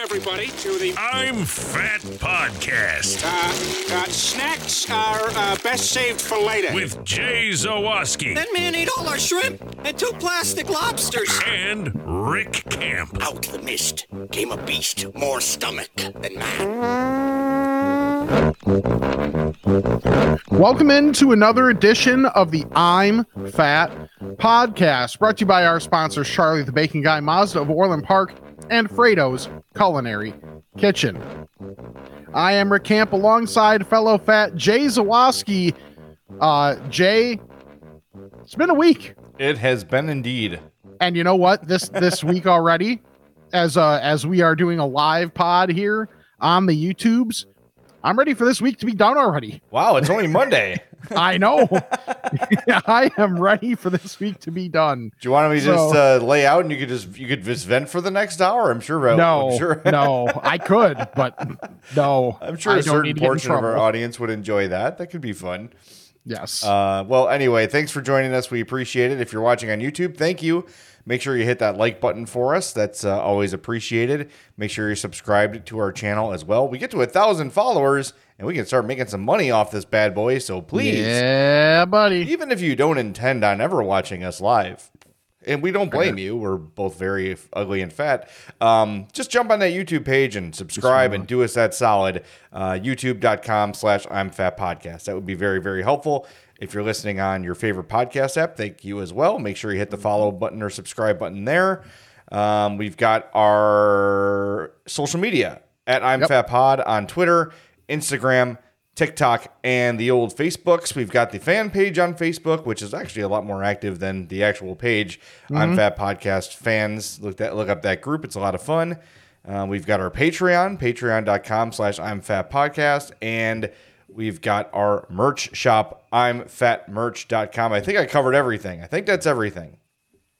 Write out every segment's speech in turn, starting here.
everybody, to the I'm Fat Podcast uh, uh, snacks are uh, best saved for later. with Jay Zawoski That man ate all our shrimp and two plastic lobsters. and Rick Camp. Out the mist came a beast more stomach than man. Welcome into another edition of the I'm Fat podcast, brought to you by our sponsors, Charlie the Bacon Guy, Mazda of Orland Park, and Fredo's Culinary Kitchen. I am Rick Camp alongside fellow fat Jay Zawoski. Uh, Jay, it's been a week, It has been indeed. and you know what? This this week already, as uh as we are doing a live pod here on the YouTubes, I'm ready for this week to be done already. Wow, it's only Monday. I know. I am ready for this week to be done. Do you want me to just uh, lay out and you could just you could just vent for the next hour? I'm sure. No, I'm sure. no, I could, but no. I'm sure I a certain need to get in portion of our audience would enjoy that. That could be fun. Yes. Uh, well, anyway, thanks for joining us. We appreciate it. If you're watching on YouTube, thank you. Make sure you hit that like button for us. That's uh, always appreciated. Make sure you're subscribed to our channel as well. We get to a thousand followers, and we can start making some money off this bad boy. So please, yeah, buddy. even if you don't intend on ever watching us live, and we don't blame you, we're both very ugly and fat. Um, just jump on that YouTube page and subscribe and do us that solid. Uh, YouTube.com slash I'm Fat Podcast. That would be very, very helpful. If you're listening on your favorite podcast app, thank you as well. Make sure you hit the follow button or subscribe button there. Um, we've got our social media at I'm Fat Pod on Twitter, Instagram, TikTok, and the old Facebooks. We've got the fan page on Facebook, which is actually a lot more active than the actual page. I'm Fat Podcast fans. Look that look up that group. It's a lot of fun. Uh, we've got our Patreon, patreon.com slash I'm Fat Podcast, and we've got our merch shop, I'm fatmerch.com. I think I covered everything. I think that's everything.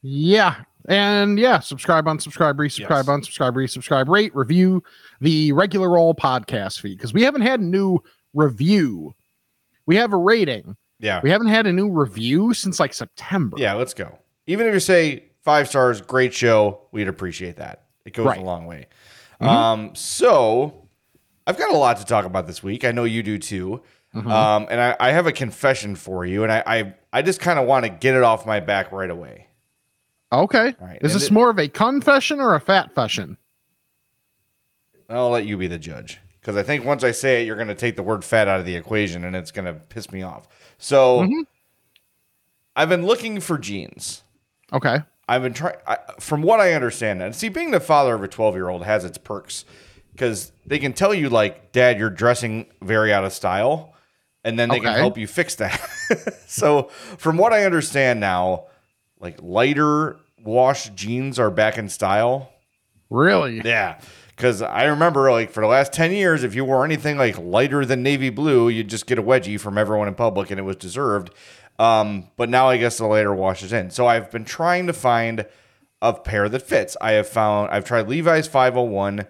Yeah. And yeah, subscribe, unsubscribe, resubscribe, unsubscribe, resubscribe, rate, review the regular old podcast feed because we haven't had a new review. We have a rating. Yeah. We haven't had a new review since like September. Yeah, let's go. Even if you say five stars, great show, we'd appreciate that. It goes Right. a long way. Um, so I've got a lot to talk about this week. I know you do too. Um, and I, I have a confession for you, and I I, I just kind of want to get it off my back right away. Okay. right, Is and this it- more of a confession or a fat fashion? I'll let you be the judge because I think once I say it, you're going to take the word fat out of the equation, and it's going to piss me off. So mm-hmm. I've been looking for jeans. Okay. I've been trying, from what I understand, and see, being the father of a 12 year old has its perks because they can tell you, like, Dad, you're dressing very out of style, and then they can help you fix that. so, from what I understand now, like, lighter wash jeans are back in style. Really? Yeah. Because I remember, like, for the last 10 years, if you wore anything like lighter than navy blue, you'd just get a wedgie from everyone in public, and it was deserved. Um, but now I guess the lighter washes in. So I've been trying to find a pair that fits. I have found, I've tried Levi's 501,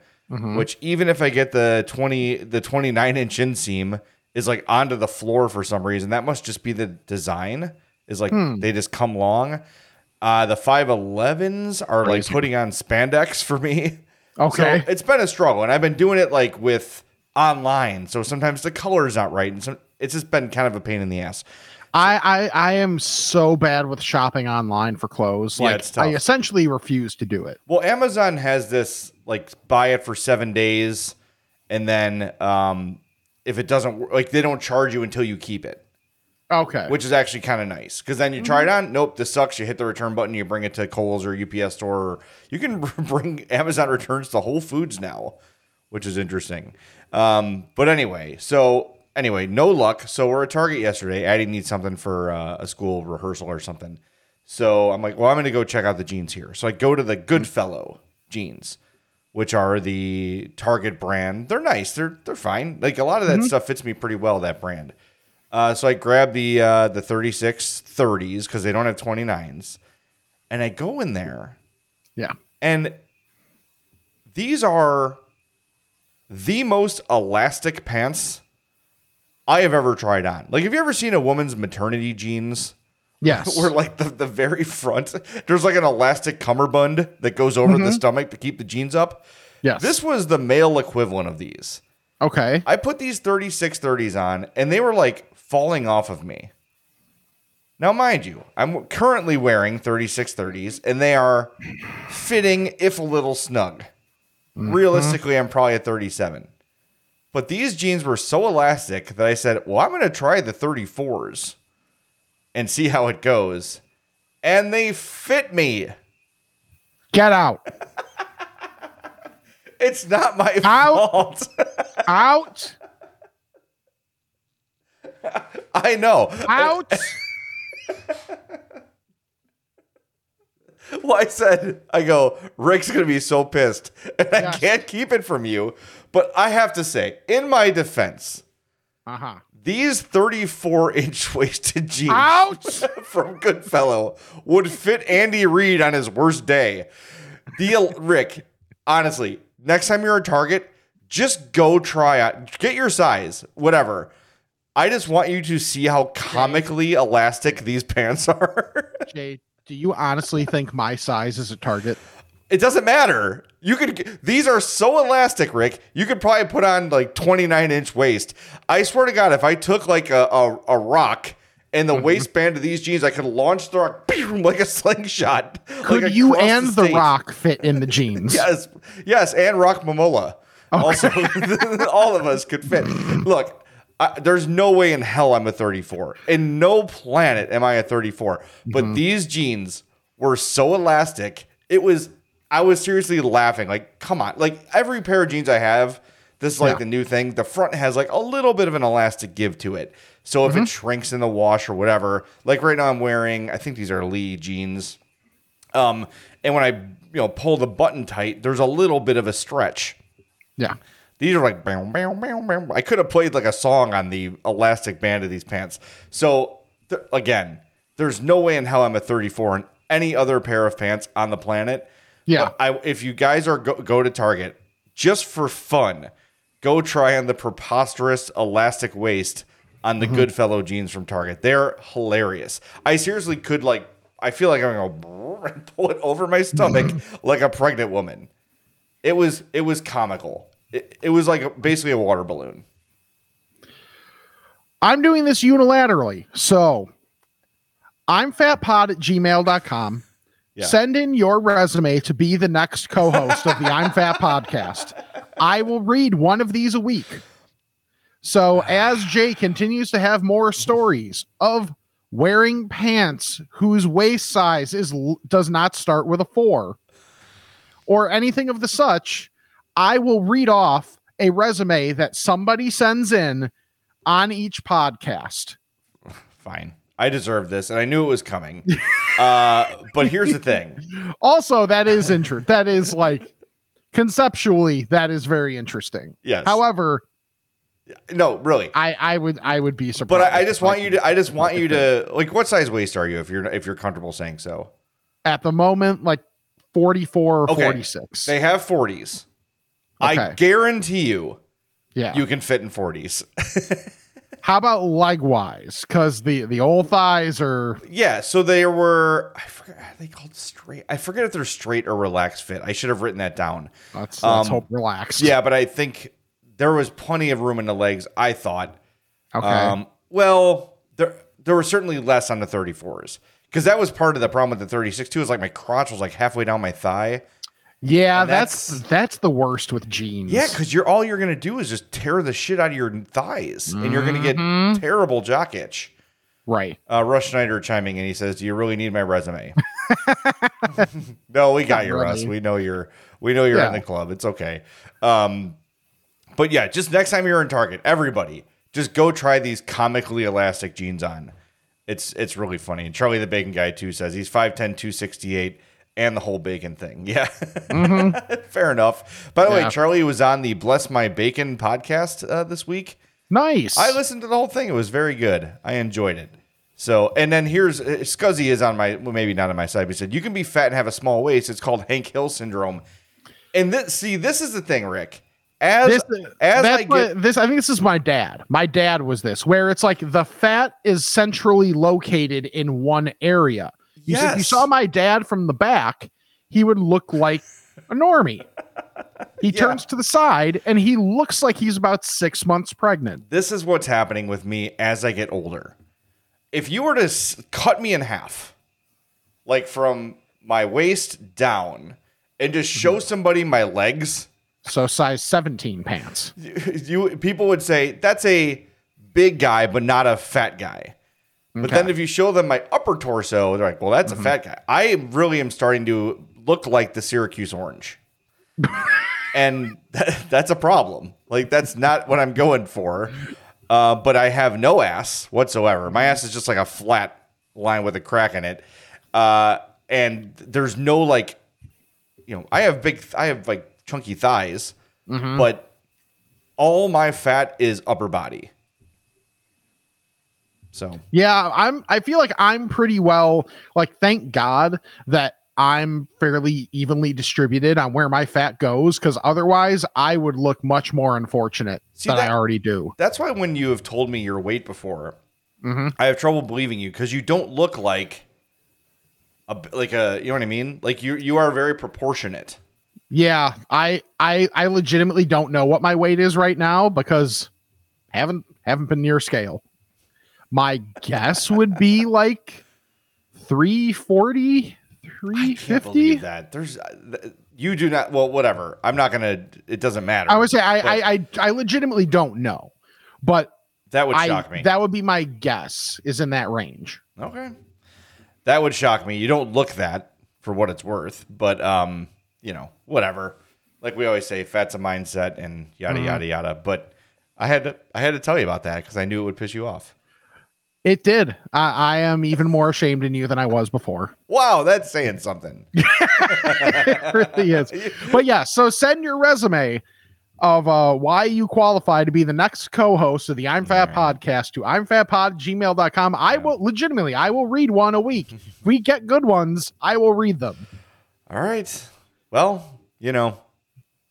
which even if I get the 20, the 29 inch inseam, is like onto the floor for some reason. That must just be the design, is like they just come long. Uh, the 511s are like putting on spandex for me. Okay. So it's been a struggle, and I've been doing it like with online. So sometimes the color is not right, and so it's just been kind of a pain in the ass. I, I I am so bad with shopping online for clothes. Yeah, Like it's tough. I essentially refuse to do it. Well, Amazon has this like buy it for seven days, and then um, if it doesn't like they don't charge you until you keep it, Okay. which is actually kind of nice because then you try it on. Nope, this sucks. You hit the return button, you bring it to Kohl's or UPS store. Or you can bring Amazon returns to Whole Foods now, which is interesting. Um, but anyway, so anyway, no luck. So we're at Target yesterday. Addie needs something for uh, a school rehearsal or something. So I'm like, well, I'm going to go check out the jeans here. So I go to the Goodfellow jeans, which are the Target brand. They're nice. They're they're fine. Like a lot of that stuff fits me pretty well. That brand. Uh, so I grab the uh, the 36 30s because they don't have 29s, and I go in there, yeah. and these are the most elastic pants I have ever tried on. Like, have you ever seen a woman's maternity jeans? Yes. Where like the, the very front, there's like an elastic cummerbund that goes over Mm-hmm. the stomach to keep the jeans up. Yes. This was the male equivalent of these. okay. I put these 3630s on and they were like falling off of me. Now, mind you, I'm currently wearing 3630s and they are fitting, if a little snug. Mm-hmm. Realistically, I'm probably a 37. But these jeans were so elastic that I said, well, I'm going to try the 34s and see how it goes. And they fit me. Get out. It's not my Ow. fault. Out. I know. Out. Well, I said, I go, Rick's going to be so pissed. And I can't keep it from you. But I have to say, in my defense, Uh huh. these 34 inch waisted jeans Out. from Goodfellow would fit Andy Reid on his worst day. The Rick, honestly, next time you're at Target, just go try out, get your size, whatever. I just want you to see how comically elastic these pants are. Jay, do you honestly think my size is a target? It doesn't matter. You could. These are so elastic, Rick. You could probably put on like 29 inch waist. I swear to God, if I took like a a, a rock and Mm-hmm. the waistband of these jeans, I could launch the rock boom, like a slingshot. Could like you and the, stage. Rock fit in the jeans? Yes, yes, and Rock Momola. Also, all of us could fit. Look, I, there's no way in hell I'm a 34. In no planet am I a 34. But Mm-hmm. these jeans were so elastic. It was. I was seriously laughing. Like, come on. Like every pair of jeans I have, this is like Yeah. the new thing. The front has like a little bit of an elastic give to it. So Mm-hmm. if it shrinks in the wash or whatever, like right now I'm wearing, I think these are Lee jeans. Um, and when I you know pull the button tight, there's a little bit of a stretch. Yeah. These are like bam, bam, bam, bam. I could have played like a song on the elastic band of these pants. So th- again, there's no way in hell I'm a 34 in any other pair of pants on the planet. Yeah. I, if you guys are go, go to Target just for fun, go try on the preposterous elastic waist on the mm-hmm. Goodfellow jeans from Target. They're hilarious. I seriously could like. I feel like I'm gonna go pull it over my stomach like a pregnant woman. It was it was comical. It, it was like a, basically a water balloon. I'm doing this unilaterally. So I'm fatpod at gmail.com. Yeah. Send in your resume to be the next co host of the I'm Fat podcast. I will read one of these a week. So as Jay continues to have more stories of wearing pants whose waist size is does not start with a 4 or anything of the such, I will read off a resume that somebody sends in on each podcast. Fine. I deserve this, and I knew it was coming. uh, but here's the thing. Also, that is interesting. that is like conceptually, that is very interesting. Yes. However, No, really. I I would I would be surprised. But I, I just want you to. I just want you to like. What size waist are you? If you're if you're comfortable saying so. at the moment like 44 or Okay. 46. They have 40s. I guarantee you, yeah. you can fit in 40s. How about leg wise? Because the the old thighs are yeah. So they were. I forget. Are they called straight? I forget if they're straight or relaxed fit. I should have written that down. let's, let's Um, hope relaxed. Yeah, but I think there was plenty of room in the legs. I thought. Okay. Um, well, there there were certainly less on the 34s because that was part of the problem with the 36 too. Is like my crotch was like halfway down my thigh. Yeah, that's, that's- that's the worst with jeans. Yeah, because you're all you're gonna do is just tear the shit out of your thighs, and you're gonna get terrible jock itch. right. Uh, Russ Schneider chiming in, he says, "Do you really need my resume?" no, we got you, Russ. We know you're we know you're in the club. It's okay. Um, but yeah, just next time you're in Target, everybody just go try these comically elastic jeans on. It's it's really funny. And Charlie the Bacon Guy too says he's 5'10", 268, and the whole bacon thing. Yeah, fair enough. By the Yeah. way, Charlie was on the Bless My Bacon podcast uh, this week. Nice. I listened to the whole thing. It was very good. I enjoyed it. So, and then here's uh, Scuzzy is on my, well, maybe not on my side. But he said you can be fat and have a small waist. It's called Hank Hill syndrome. And this, see, this is the thing, Rick. As this, as that's I what- get, this I think this is my dad. My dad was this where it's like the fat is centrally located in one area. You said you saw my dad from the back, he would look like a normie. He turns to the side and he looks like he's about six months pregnant. This is what's happening with me as I get older. If you were to s- cut me in half, like from my waist down, and just show mm-hmm. somebody my legs, So size 17 pants. you people would say that's a big guy, but not a fat guy. But then if you show them my upper torso, they're like, "Well, that's a fat guy." I really am starting to look like the Syracuse Orange, and that's a problem. Like that's not what I'm going for. Uh, but I have no ass whatsoever. My ass is just like a flat line with a crack in it, uh, and there's no like, you know, I have big, I have like chunky thighs, but all my fat is upper body. So Yeah, I'm I feel like I'm pretty well like thank God that I'm fairly evenly distributed on where my fat goes cuz otherwise I would look much more unfortunate See, than that- I already do. that's why when you have told me your weight before, mm-hmm. I have trouble believing you because you don't look like a like a you know what I mean. Like you you are very proportionate. Yeah, I I I legitimately don't know what my weight is right now because haven't haven't been near scale. My guess would be like 340, Can't 350. believe that. There's uh, you do not. Well, whatever. I'm not gonna. It doesn't matter. I would say I, I I I legitimately don't know. But that would I shock me. that would be my guess is in that range. okay, that would shock me. You don't look that for what it's worth, but um, you know, whatever. Like we always say, fat's a mindset, and yada yada yada. But I had to I had to tell you about that because I knew it would piss you off. It did. I, I am even more ashamed in you than I was before. Wow, that's saying something. it really is. But yeah, so send your resume of uh, why you qualify to be the next co-host of the I'm Fat podcast to I'm Fat Pod gmail.com. I will legitimately, I will read one a week. if we get good ones, I will read them. All right. Well, you know,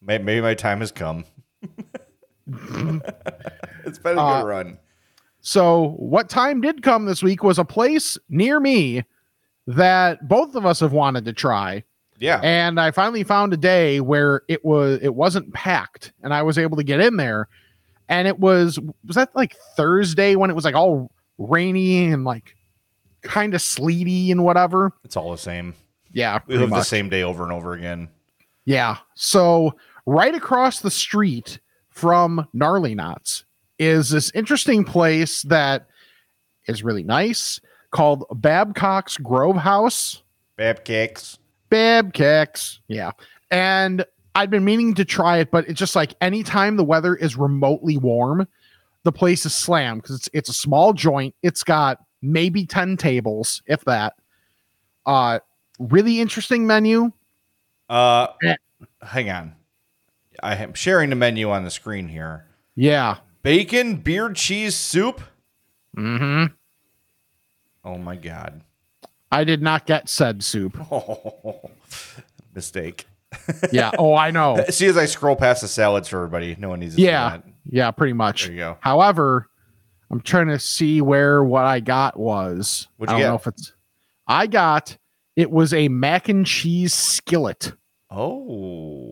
maybe, maybe my time has come. it's been a Uh, good run. So, what time did come this week was a place near me that both of us have wanted to try. Yeah. and I finally found a day where it was it wasn't packed and I was able to get in there and it was was that like Thursday when it was like all rainy and like kind of sleety and whatever it's all the same. yeah We live the same day over and over again. yeah so right across the street from gnarly knots is this interesting place that is really nice called Babcock's Grove House Bab cakes. Bab kicks. Yeah. And I've been meaning to try it, but it's just like anytime the weather is remotely warm, the place is slammed because it's it's a small joint. It's got maybe 10 tables, if that. Uh really interesting menu. Uh, Eh. hang on. I am sharing the menu on the screen here. Yeah. Bacon, beer, cheese, soup. Mm-hmm. Oh my god. I did not get said soup. Oh, mistake. Yeah. Oh, I know. See, as I scroll past the salads for everybody, no one needs to see Yeah. that. Yeah, pretty much. There you go. However, I'm trying to see where what I got was. What'd I you don't know if it's I got it was a mac and cheese skillet. Oh,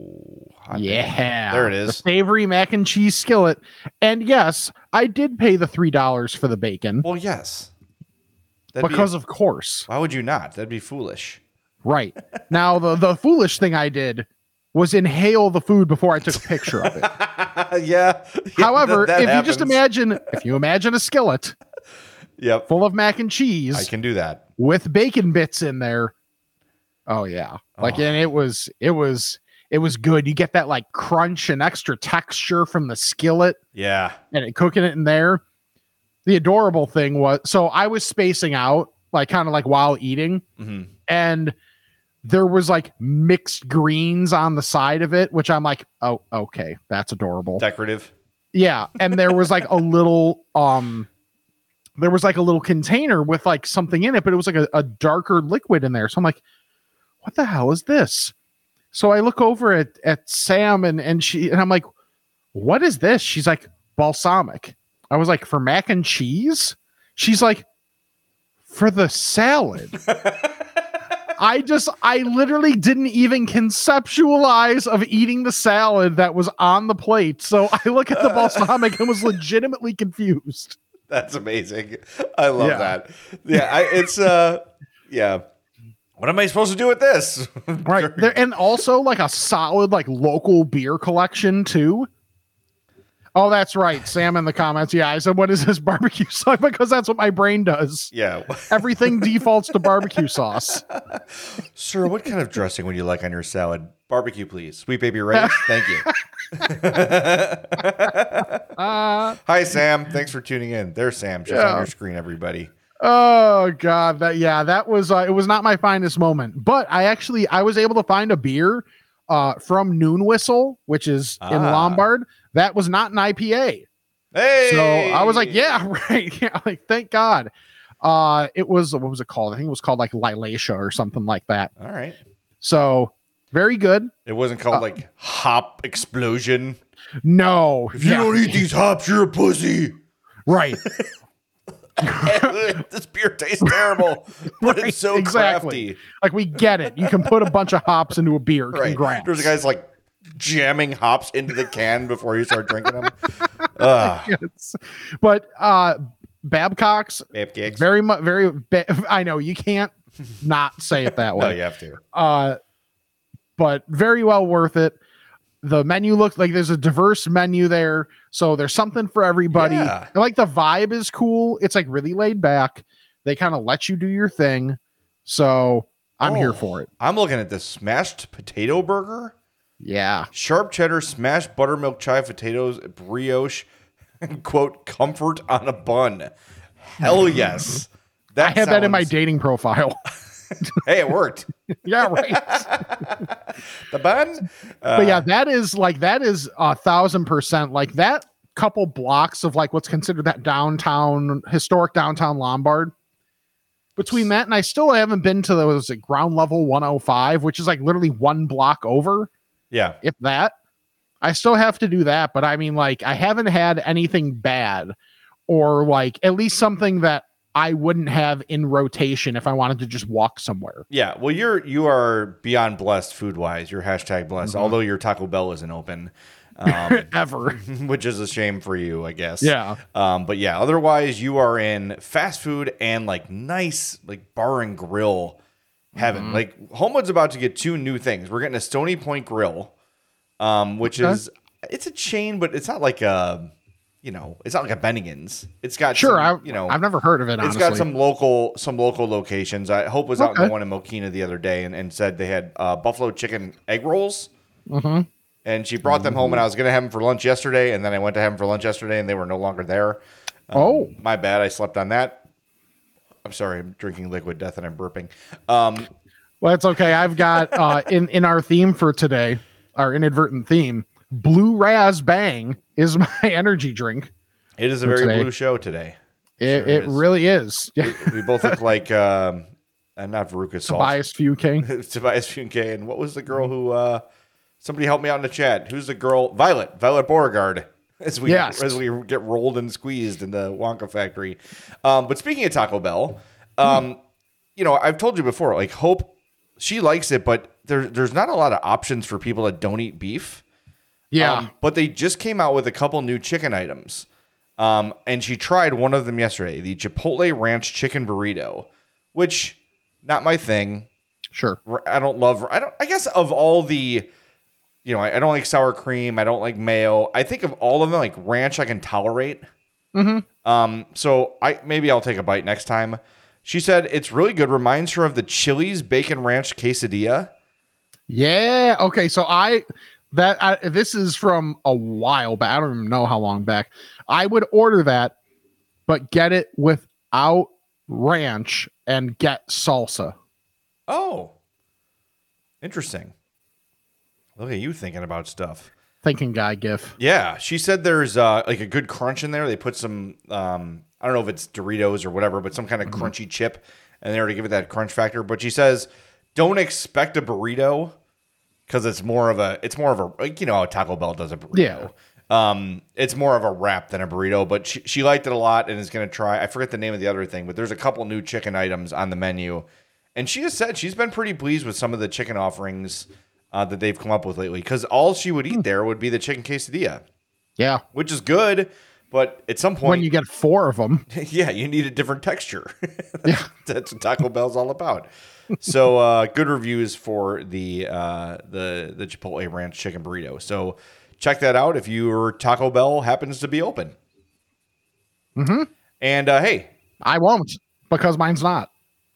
Yeah. There it is. The savory mac and cheese skillet. And yes, I did pay the $3 for the bacon Well, yes. That'd be- because of course. why would you not? That'd be foolish. Right. now the the foolish thing I did was inhale the food before I took a picture of it. yeah. However, that- that if you just imagine if you imagine a skillet Yep. full of mac and cheese I can do that. with bacon bits in there. Oh yeah. Like Oh. and it was it was it was good. You get that like crunch and extra texture from the skillet Yeah. and it, cooking it in there. The adorable thing was so I was spacing out like kind of like while eating hmm and there was like mixed greens on the side of it which I'm like, "Oh, okay, that's adorable." Decorative. Yeah, and there was like a little um there was like a little container with like something in it, but it was like a, a darker liquid in there. So I'm like, what the hell is this? So I look over at at Sam and and she and I'm like, what is this? She's like, balsamic. I was like, for mac and cheese? She's like, for the salad. I just I literally didn't even conceptualize of eating the salad that was on the plate. So I look at the balsamic and was legitimately confused. That's amazing. I love Yeah. that. Yeah, I, it's uh, yeah. What am I supposed to do with this? Right. There, and also like a solid like local beer collection too. Oh, that's right. Sam in the comments. Yeah, I said, what is this barbecue sauce? Because that's what my brain does. yeah, Everything defaults to barbecue sauce. sir. What kind of dressing would you like on your salad? Barbecue, please. Sweet baby Ray's. Thank you. Uh, Hi, Sam. Thanks for tuning in. There's Sam. She's on your screen, everybody. Oh god, that yeah, that was uh, it was not my finest moment. But I actually I was able to find a beer uh from Noon Whistle, which is in Ah. Lombard. That was not an IPA. Hey. So I was like, yeah, right. Yeah, like thank God. Uh it was what was it called? I think it was called like Lilacia or something like that. All right. So very good. It wasn't called like hop explosion. No. If you yeah, don't eat these hops, you're a pussy. right. this beer tastes terrible, but Right, it's so exactly. crafty. Like we get it. You can put a bunch of hops into a beer. Right. Congrats. There's a guys like jamming hops into the can before you start drinking them. Yes. But uh Babcock's Cupcakes. very much very ba- I know you can't not say it that No, way. you have to. Uh but very well worth it. The menu looks like there's a diverse menu there, so there's something for everybody. Yeah. Like the vibe is cool. It's like really laid back. They kind of let you do your thing. So I'm here Oh, for it. I'm looking at the smashed potato burger, Yeah. sharp cheddar, smashed buttermilk chive potatoes, brioche, quote comfort on a bun. Hell yes. That I had that in my dating profile. Hey, it worked. yeah, right. The bun. Uh, but yeah, that is like that is a thousand percent like that couple blocks of like what's considered that downtown historic downtown Lombard. Between that and I still haven't been to those at ground level 105, which is like literally one block over, yeah. if that. I still have to do that, but I mean, like, I haven't had anything bad or like at least something that I wouldn't have in rotation if I wanted to just walk somewhere. Yeah, well, you're you are beyond blessed food wise. You're hashtag blessed. Mm-hmm. Although your Taco Bell isn't open, um, Ever. which is a shame for you, I guess. Yeah. Um, but yeah, otherwise you are in fast food and like nice like bar and grill heaven. Mm-hmm. Like Homewood's about to get two new things. We're getting a Stoney Point Grill, um, which Okay. is it's a chain, but it's not like a you know, it's not like a Bennigan's. It's got Sure, some, I you know I've never heard of it. it's Honestly. got some local some local locations. I Hope was out in Okay. the one in Mokena the other day and, and said they had uh, buffalo chicken egg rolls. Mm-hmm. And she brought them home, and I was gonna have them for lunch yesterday, and then I went to have them for lunch yesterday, and they were no longer there. Um, Oh. my bad. I slept on that. I'm sorry. I'm drinking liquid death and I'm burping. Um, Well, it's okay. I've got uh in in our theme for today, our inadvertent theme, Blue Razz Bang is my energy drink. it is a very today. blue show today. It, Sure it is. really is. Yeah, We both look like um, uh, not Veruca Salt. Tobias King. Tobias Funke. And what was the girl who uh somebody help me out in the chat? Who's the girl? Violet. Violet Beauregarde. As we Yes. as we get rolled and squeezed in the Wonka factory. Um, but speaking of Taco Bell, um, you know, I've told you before, like Hope, she likes it, but there, there's not a lot of options for people that don't eat beef. Yeah. Um, but they just came out with a couple new chicken items. Um, and she tried one of them yesterday, the Chipotle Ranch Chicken Burrito, which not my thing. sure. I don't love. I don't. I guess of all the, you know, I, I don't like sour cream. I don't like mayo. I think of all of them, like ranch, I can tolerate. Mm-hmm. Um. So I maybe I'll take a bite next time. She said it's really good. Reminds her of the Chili's bacon ranch quesadilla. Yeah. Okay. So I that I, this is from a while back. I don't even know how long back. I would order that, but get it without ranch and get salsa. Oh, interesting. Look at you thinking about stuff. Thinking guy gif. Yeah, she said there's uh, like a good crunch in there. They put some, um, I don't know if it's Doritos or whatever, but some kind of crunchy chip in there to give it that crunch factor. But she says don't expect a burrito because it's more of a, it's more of a, like you know how Taco Bell does a burrito. Yeah. Um, it's more of a wrap than a burrito, but she, she liked it a lot and is going to try. I forget the name of the other thing, but there's a couple new chicken items on the menu, and she has said she's been pretty pleased with some of the chicken offerings uh, that they've come up with lately. Because all she would eat there would be the chicken quesadilla, Yeah. which is good. But at some point, When you get four of them. yeah, you need a different texture. Yeah. That's what Taco Bell's all about. So uh, good reviews for the uh, the the Chipotle Ranch Chicken Burrito. So check that out if your Taco Bell happens to be open. Mm-hmm. And uh, hey, I won't because mine's not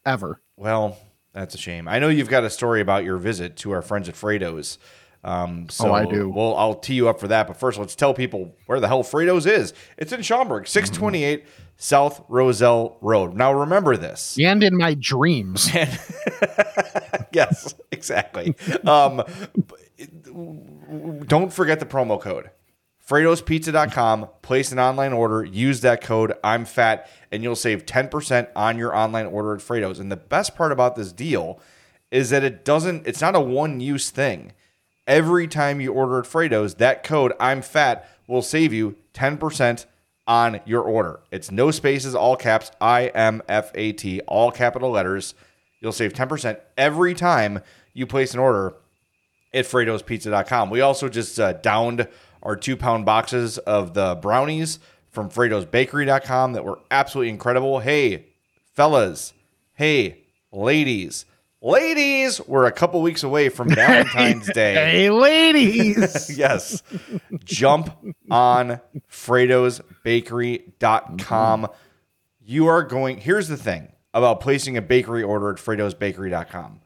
ever. well, that's a shame. I know you've got a story about your visit to our friends at Fredo's. Um, so Oh, I do. Well, I'll tee you up for that. But first, let's tell people where the hell Fredo's is. It's in Schaumburg, 628 South Roselle Road. Now, remember this. And in my dreams. yes, exactly. Um, don't forget the promo code. Fredo'sPizza.com. Place an online order. Use that code I'm fat, and you'll save 10% on your online order at Fredo's. And the best part about this deal is that it doesn't, it's not a one use thing. Every time you order at Fredo's, that code I'm fat will save you 10% on your order. It's no spaces, all caps, I M F A T, all capital letters. You'll save 10% every time you place an order at Fredo'sPizza.com. We also just uh, downed our two pound boxes of the brownies from Fredo'sBakery.com that were absolutely incredible. Hey, fellas. Hey, ladies. Ladies, we're a couple weeks away from Valentine's Day Hey, ladies. yes. Jump on Fredo'sBakery.com. You are going, here's the thing about placing a bakery order at Fredo'sBakery.com.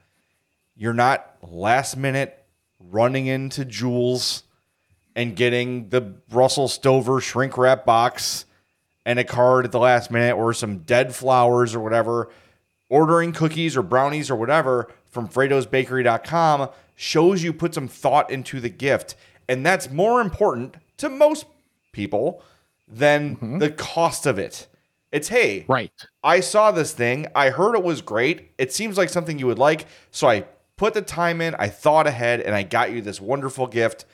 You're not last minute running into Jewel's and getting the Russell Stover shrink wrap box and a card at the last minute or some dead flowers or whatever. Ordering cookies or brownies or whatever from Fredo'sBakery.com shows you put some thought into the gift. And that's more important to most people than mm-hmm. the cost of it. It's hey, right. I saw this thing. I heard it was great. It seems like something you would like. So I put the time in, I thought ahead, and I got you this wonderful gift.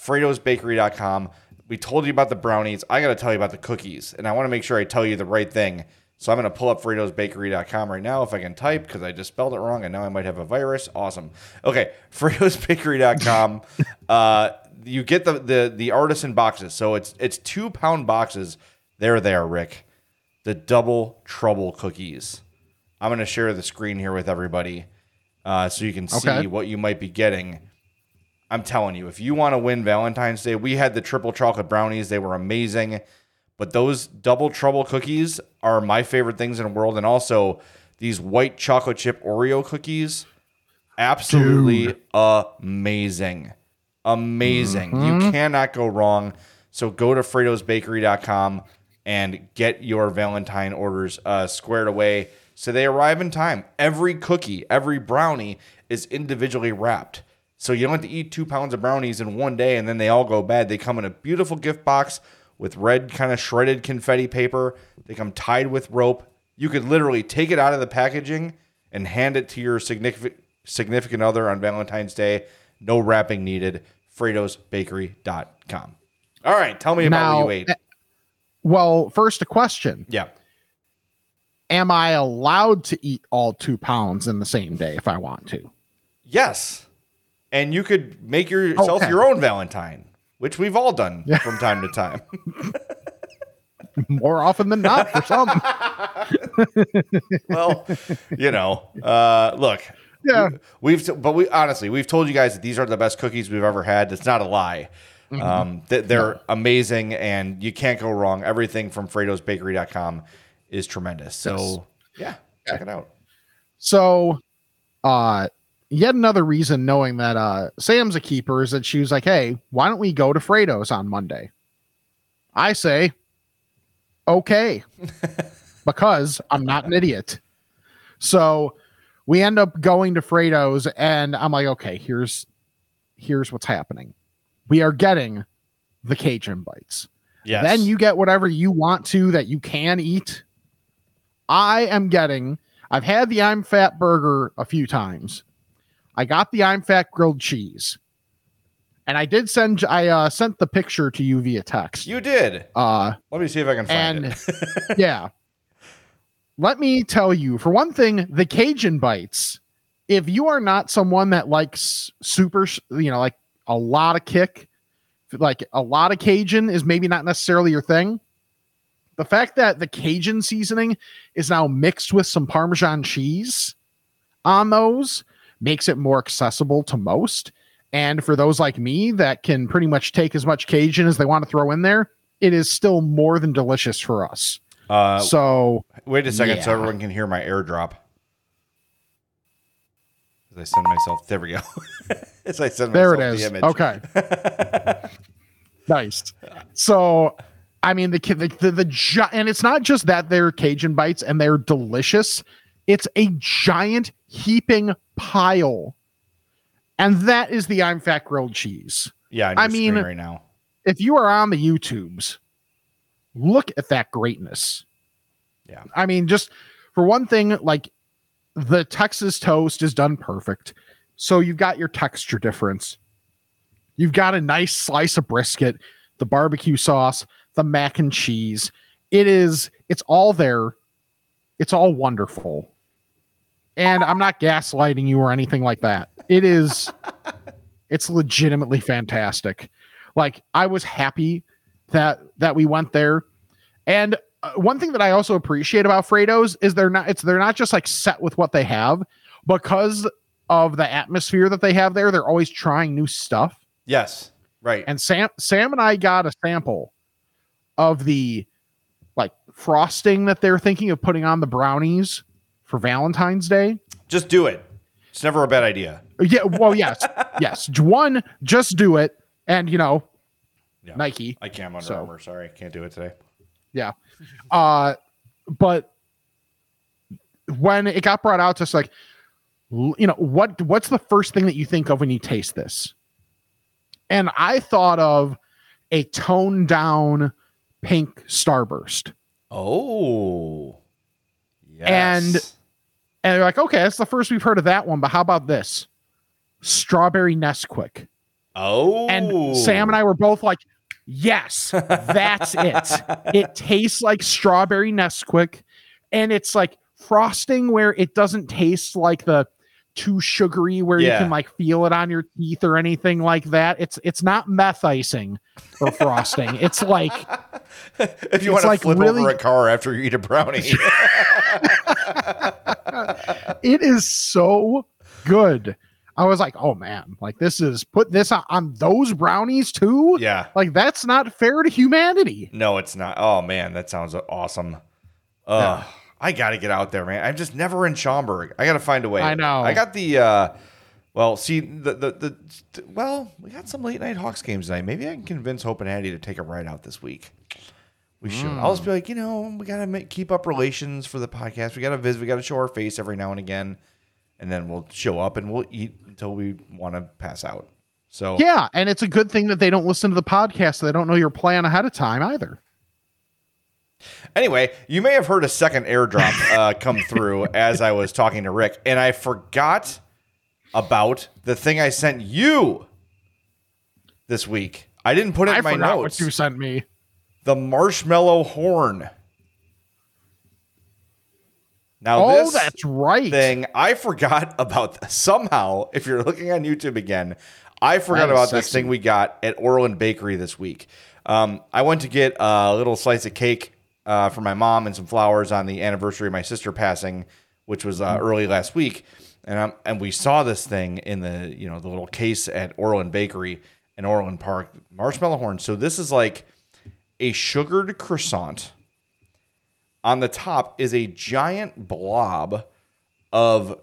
Fredo'sBakery.com. We told you about the brownies. I got to tell you about the cookies. And I want to make sure I tell you the right thing. So I'm going to pull up Fredo'sBakery.com right now if I can type because I just spelled it wrong and now I might have a virus. Awesome. Okay. Fredo'sBakery.com. uh, you get the, the the artisan boxes. So it's it's two pound boxes. There they are, Rick the double trouble cookies. I'm going to share the screen here with everybody uh, so you can see Okay. what you might be getting. I'm telling you, if you want to win Valentine's Day, we had the triple chocolate brownies. They were amazing. But those double trouble cookies are my favorite things in the world. And also these white chocolate chip Oreo cookies, absolutely amazing. Amazing. You cannot go wrong. So go to Fredo'sBakery.com and get your Valentine orders uh, squared away so they arrive in time. Every cookie, every brownie is individually wrapped. So you don't have to eat two pounds of brownies in one day and then they all go bad. They come in a beautiful gift box with red kind of shredded confetti paper. They come tied with rope. You could literally take it out of the packaging and hand it to your significant significant other on Valentine's Day. No wrapping needed. Fredo'sBakery.com. All right, tell me about Now, what you ate. eh, Well, first a question. Yeah. Am I allowed to eat all two pounds in the same day if I want to? Yes. And you could make yourself Okay. your own Valentine, which we've all done from time to time. More often than not for some. well, you know, uh, look, Yeah. we've but we honestly we've told you guys that these are the best cookies we've ever had. It's not a lie. Mm-hmm. Um, th- they're amazing, and you can't go wrong. Everything from Fredo'sBakery.com is tremendous. So yeah, check it out. So, uh, yet another reason knowing that uh, Sam's a keeper is that she was like, hey, why don't we go to Fredo's on Monday? I say, okay, because I'm not an idiot. So we end up going to Fredo's, and I'm like, okay, here's here's what's happening. We are getting the Cajun bites. Yes. Then you get whatever you want to that you can eat. I am getting, I've had the I'm Fat burger a few times. I got the I'm Fat grilled cheese. And I did send, I uh, sent the picture to you via text. you did. Uh, Let me see if I can find and it. yeah. let me tell you, for one thing, the Cajun bites. If you are not someone that likes super, you know, like a lot of kick, like a lot of Cajun is maybe not necessarily your thing. The fact that the Cajun seasoning is now mixed with some Parmesan cheese on those makes it more accessible to most. And for those like me that can pretty much take as much Cajun as they want to throw in there, it is still more than delicious for us. Uh, so wait a second, so everyone can hear my airdrop. As I send myself, there we go. As I send there myself it the image. Okay. nice. So, I mean, the the the, the gi- and it's not just that they're Cajun bites and they're delicious. It's a giant heaping pile, and that is the I'm Fat grilled cheese. Yeah, I mean- right now. If you are on the YouTubes, look at that greatness. Yeah. I mean, just for one thing, like the Texas toast is done perfect. So you've got your texture difference. You've got a nice slice of brisket, the barbecue sauce, the mac and cheese. It is, it's all there. It's all wonderful. And I'm not gaslighting you or anything like that. It is, it's legitimately fantastic. Like I was happy that that we went there. And uh, one thing that I also appreciate about Fredo's is they're not it's they're not just like set with what they have because of the atmosphere that they have there. They're always trying new stuff. Yes, right. And Sam Sam and I got a sample of the like frosting that they're thinking of putting on the brownies for Valentine's Day. Just do it. It's never a bad idea. Yeah, well, yes, yes. One, just do it, and you know, Yeah. Nike. I can't. Under So- Armour. Sorry, can't do it today. Yeah. Uh but when it got brought out just like you know, what what's the first thing that you think of when you taste this? And I thought of a toned down pink starburst. Oh, yes. And- they're like, okay, that's the first we've heard of that one, but how about this? Strawberry Nesquik. oh, And Sam and I were both like, yes, that's it. It tastes like strawberry Nesquik. And it's like frosting where it doesn't taste like the too sugary where you can like feel it on your teeth or anything like that. It's it's not meth icing or frosting. it's like if you want to like flip really- over a car after you eat a brownie, it is so good. I was like, oh man, like this is put this on, on those brownies too. yeah. Like that's not fair to humanity. No, it's not. Oh man, that sounds awesome. Ugh. I gotta get out there, man. I'm just never in Schaumburg. I gotta find a way. I know. I got the uh well, see the the the well, we got some late night Hawks games tonight. Maybe I can convince Hope and Andy to take a ride out this week. We should. I'll just be like, you know, we gotta make, keep up relations for the podcast. We gotta visit. We gotta show our face every now and again, and then we'll show up and we'll eat until we want to pass out. So Yeah, and it's a good thing that they don't listen to the podcast. So they don't know your plan ahead of time either. Anyway, you may have heard a second airdrop uh, come through as I was talking to Rick, and I forgot about the thing I sent you this week. I didn't put it I in my notes. what you sent me. The marshmallow horn. Now Oh, this that's right. thing I forgot about. Somehow, if you're looking on YouTube again, I forgot about this thing we got at Orland Bakery this week. Um, I went to get a little slice of cake uh, for my mom and some flowers on the anniversary of my sister passing, which was uh, early last week. And um, and we saw this thing in the you know the little case at Orland Bakery in Orland Park, marshmallow horn. So this is like a sugared croissant. On the top is a giant blob of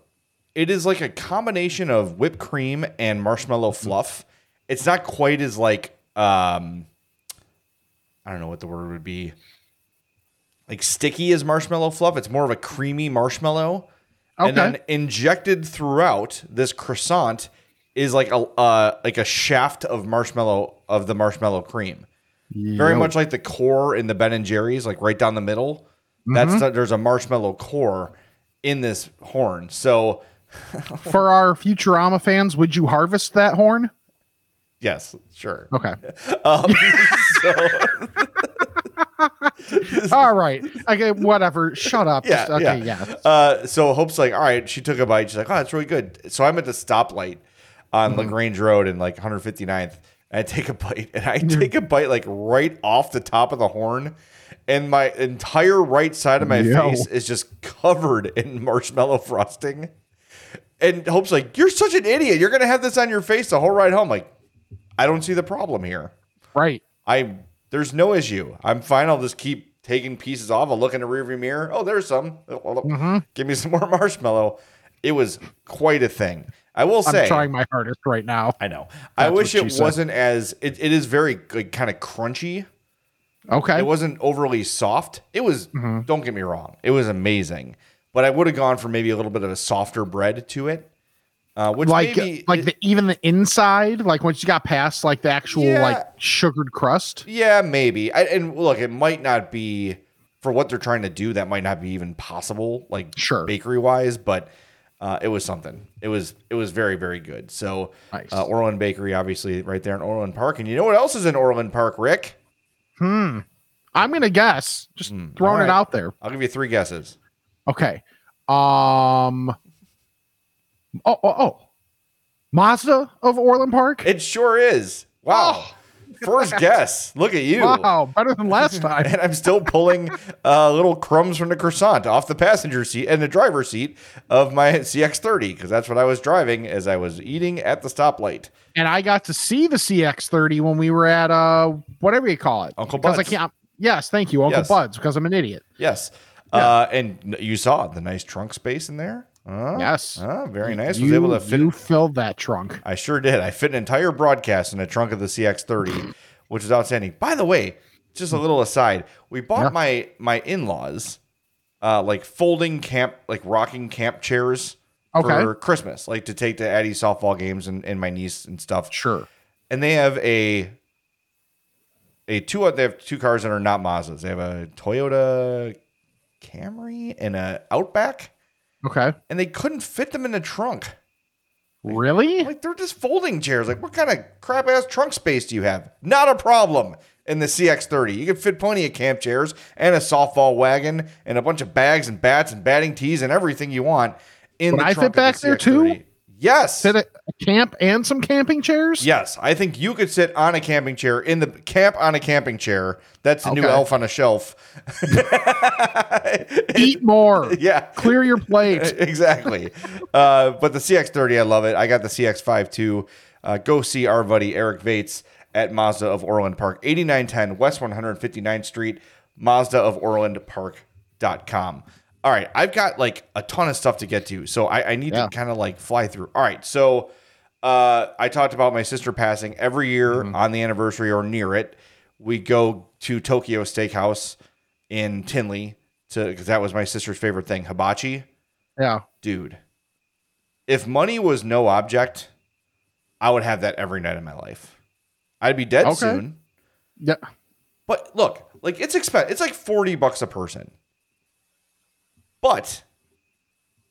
it is like a combination of whipped cream and marshmallow fluff. It's not quite as like um I don't know what the word would be. Like sticky as marshmallow fluff. It's more of a creamy marshmallow. Okay. And then injected throughout this croissant is like a uh, like a shaft of marshmallow of the marshmallow cream. Very much like the core in the Ben and Jerry's, like right down the middle. That's Mm-hmm. the, there's a marshmallow core in this horn. So For our Futurama fans, would you harvest that horn? yes, sure. Okay. Um, so All right. Okay, whatever. Shut up. Yeah, Just- okay, yeah. yeah. Uh, so Hope's like, all right. She took a bite. She's like, oh, that's really good. So I'm at the stoplight on Mm-hmm. LaGrange Road and like 159th. I take a bite, and I take a bite like right off the top of the horn, and my entire right side of my Yo. face is just covered in marshmallow frosting. And Hope's like, "You're such an idiot. You're gonna have this on your face the whole ride home." Like, I don't see the problem here. Right. I there's no issue. I'm fine. I'll just keep taking pieces off. I'll look in the rearview mirror. Oh, there's some. Mm-hmm. Give me some more marshmallow. It was quite a thing. I will say I'm trying my hardest right now. I know. I wish it wasn't as. It, it is very like, kind of crunchy. Okay. It wasn't overly soft. It was. Mm-hmm. Don't get me wrong. It was amazing. But I would have gone for maybe a little bit of a softer bread to it. Uh, which like maybe like the even the inside, like once you got past like the actual Yeah. like sugared crust. Yeah, maybe. I, and look, it might not be for what they're trying to do. That might not be even possible, like Sure. bakery wise. But uh, it was something. It was it was very very good. So Nice. uh, Orland Bakery, obviously, right there in Orland Park. And you know what else is in Orland Park, Rick? Hmm. I'm gonna guess. Just throwing Hmm. all right. it out there. I'll give you three guesses. Okay. Um. Oh, oh, oh. Mazda of Orland Park. It sure is. Wow. First guess. Look at you. Wow, better than last time. And I'm still pulling uh, little crumbs from the croissant off the passenger seat and the driver's seat of my CX30 because that's what I was driving as I was eating at the stoplight. and I got to see the CX30 when we were at uh whatever you call it. Uncle Bud's. I can't. Yes, thank you, Uncle Yes. Bud's, because I'm an idiot. Yes. Uh, and you saw the nice trunk space in there. Uh, Yes. very nice. You, was able to fit. you filled that trunk. I sure did. I fit an entire broadcast in the trunk of the CX30, which was outstanding. By the way, just a little aside, we bought Yeah. my my in laws uh, like folding camp, like rocking camp chairs for Christmas, like to take to Addie softball games and, and my niece and stuff. Sure. And they have a a two. They have two cars that are not Mazdas. They have a Toyota Camry and a Outback, Okay. and they couldn't fit them in the trunk. Really? Like they're just folding chairs. Like what kind of crap ass trunk space do you have? Not a problem in the CX30. You can fit plenty of camp chairs and a softball wagon and a bunch of bags and bats and batting tees and everything you want in Would the I trunk fit of the back there too? CX30. Yes. Sit at a camp and some camping chairs? Yes, I think you could sit on a camping chair in the camp on a camping chair. That's the new elf on a shelf. Eat more. Yeah. Clear your plate. exactly. Uh, but the CX30, I love it. I got the CX5 too. Uh, go see our buddy Eric Vates at Mazda of Orland Park, 8910 West 159th Street, Mazda of Orland Park.com. All right, I've got like a ton of stuff to get to, so I, I need Yeah. to kind of like fly through. All right, so uh, I talked about my sister passing every year on the anniversary or near it. We go to Tokyo Steakhouse in Tinley to because that was my sister's favorite thing, hibachi Yeah. dude, if money was no object, I would have that every night of my life. I'd be dead Okay. soon. Yeah. But look, like it's expensive. It's like 40 bucks a person. But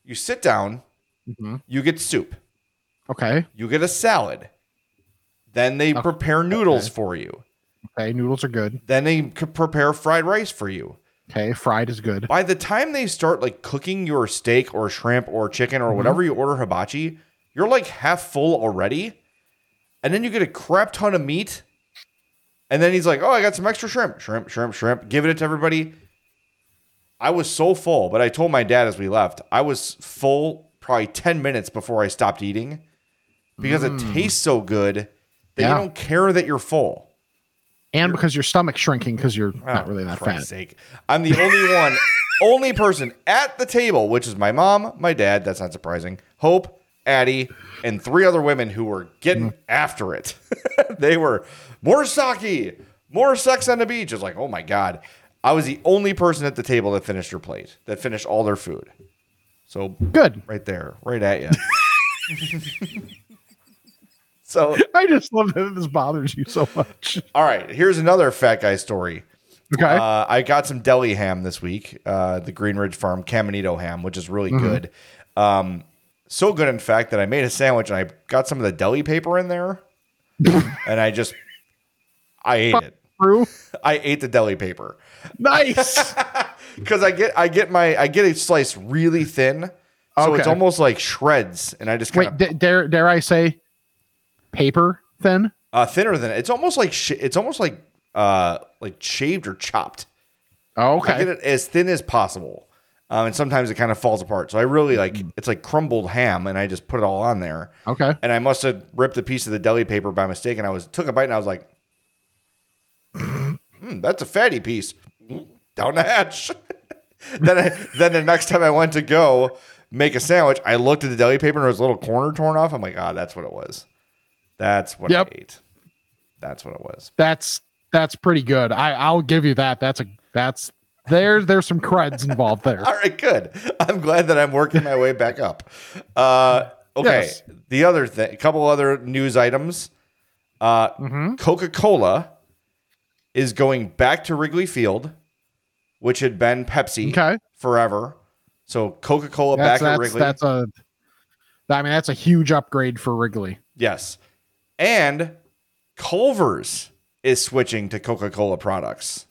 you sit down, Mhm. you get soup, Okay. you get a salad. Then they prepare noodles for you. Okay. Noodles are good. Then they prepare fried rice for you. Okay. Fried is good. By the time they start like cooking your steak or shrimp or chicken or whatever you order hibachi, you're like half full already. And then you get a crap ton of meat. And then he's like, "Oh, I got some extra shrimp, shrimp, shrimp, shrimp. Give it to everybody." I was so full, but I told my dad as we left, I was full probably 10 minutes before I stopped eating because it tastes so good that Yeah. you don't care that you're full. And because your stomach's shrinking because you're not Oh, really that fat. Sake. I'm the only one, only person at the table, which is my mom, my dad. That's not surprising. Hope, Addie, and three other women who were getting Mm. after it. they were more sake, more sex on the beach. It's like, oh my god. I was the only person at the table that finished their plate, that finished all their food. So Good. right there, right at you. so I just love that this bothers you so much. all right, here's another fat guy story. Okay. Uh, I got some deli ham this week, uh, the Green Ridge Farm Caminito ham, which is really good. Um, so good, in fact, that I made a sandwich and I got some of the deli paper in there, and I just I ate it. Through. I ate the deli paper Nice. because I get I get my I get a slice really thin, so it's almost like shreds, and I just kind Wait, d- dare dare I say paper thin? uh, thinner than it. It's almost like sh- it's almost like uh like shaved or chopped. Oh, I get okay. it as thin as possible. Um, and sometimes it kind of falls apart. So I really like Mm. it's like crumbled ham, and I just put it all on there. Okay. And I must have ripped a piece of the deli paper by mistake, and I was took a bite, and I was like, "Hmm, "That's a fatty piece." Down the hatch. then, I, then the next time I went to go make a sandwich, I looked at the deli paper, and there was a little corner torn off. I'm like, "Ah, that's what it was. That's what Yep. I ate. That's what it was." That's that's pretty good. I I'll give you that. That's a that's there there's some creds involved there. All right, good. I'm glad that I'm working my way back up. Uh, okay, Yes. the other thing, a couple other news items. Uh, Mm-hmm. Coca Cola is going back to Wrigley Field, which had been Pepsi Okay. forever. So Coca Cola That's back at Wrigley. that's a I mean that's a huge upgrade for Wrigley. yes, and Culver's is switching to Coca Cola products.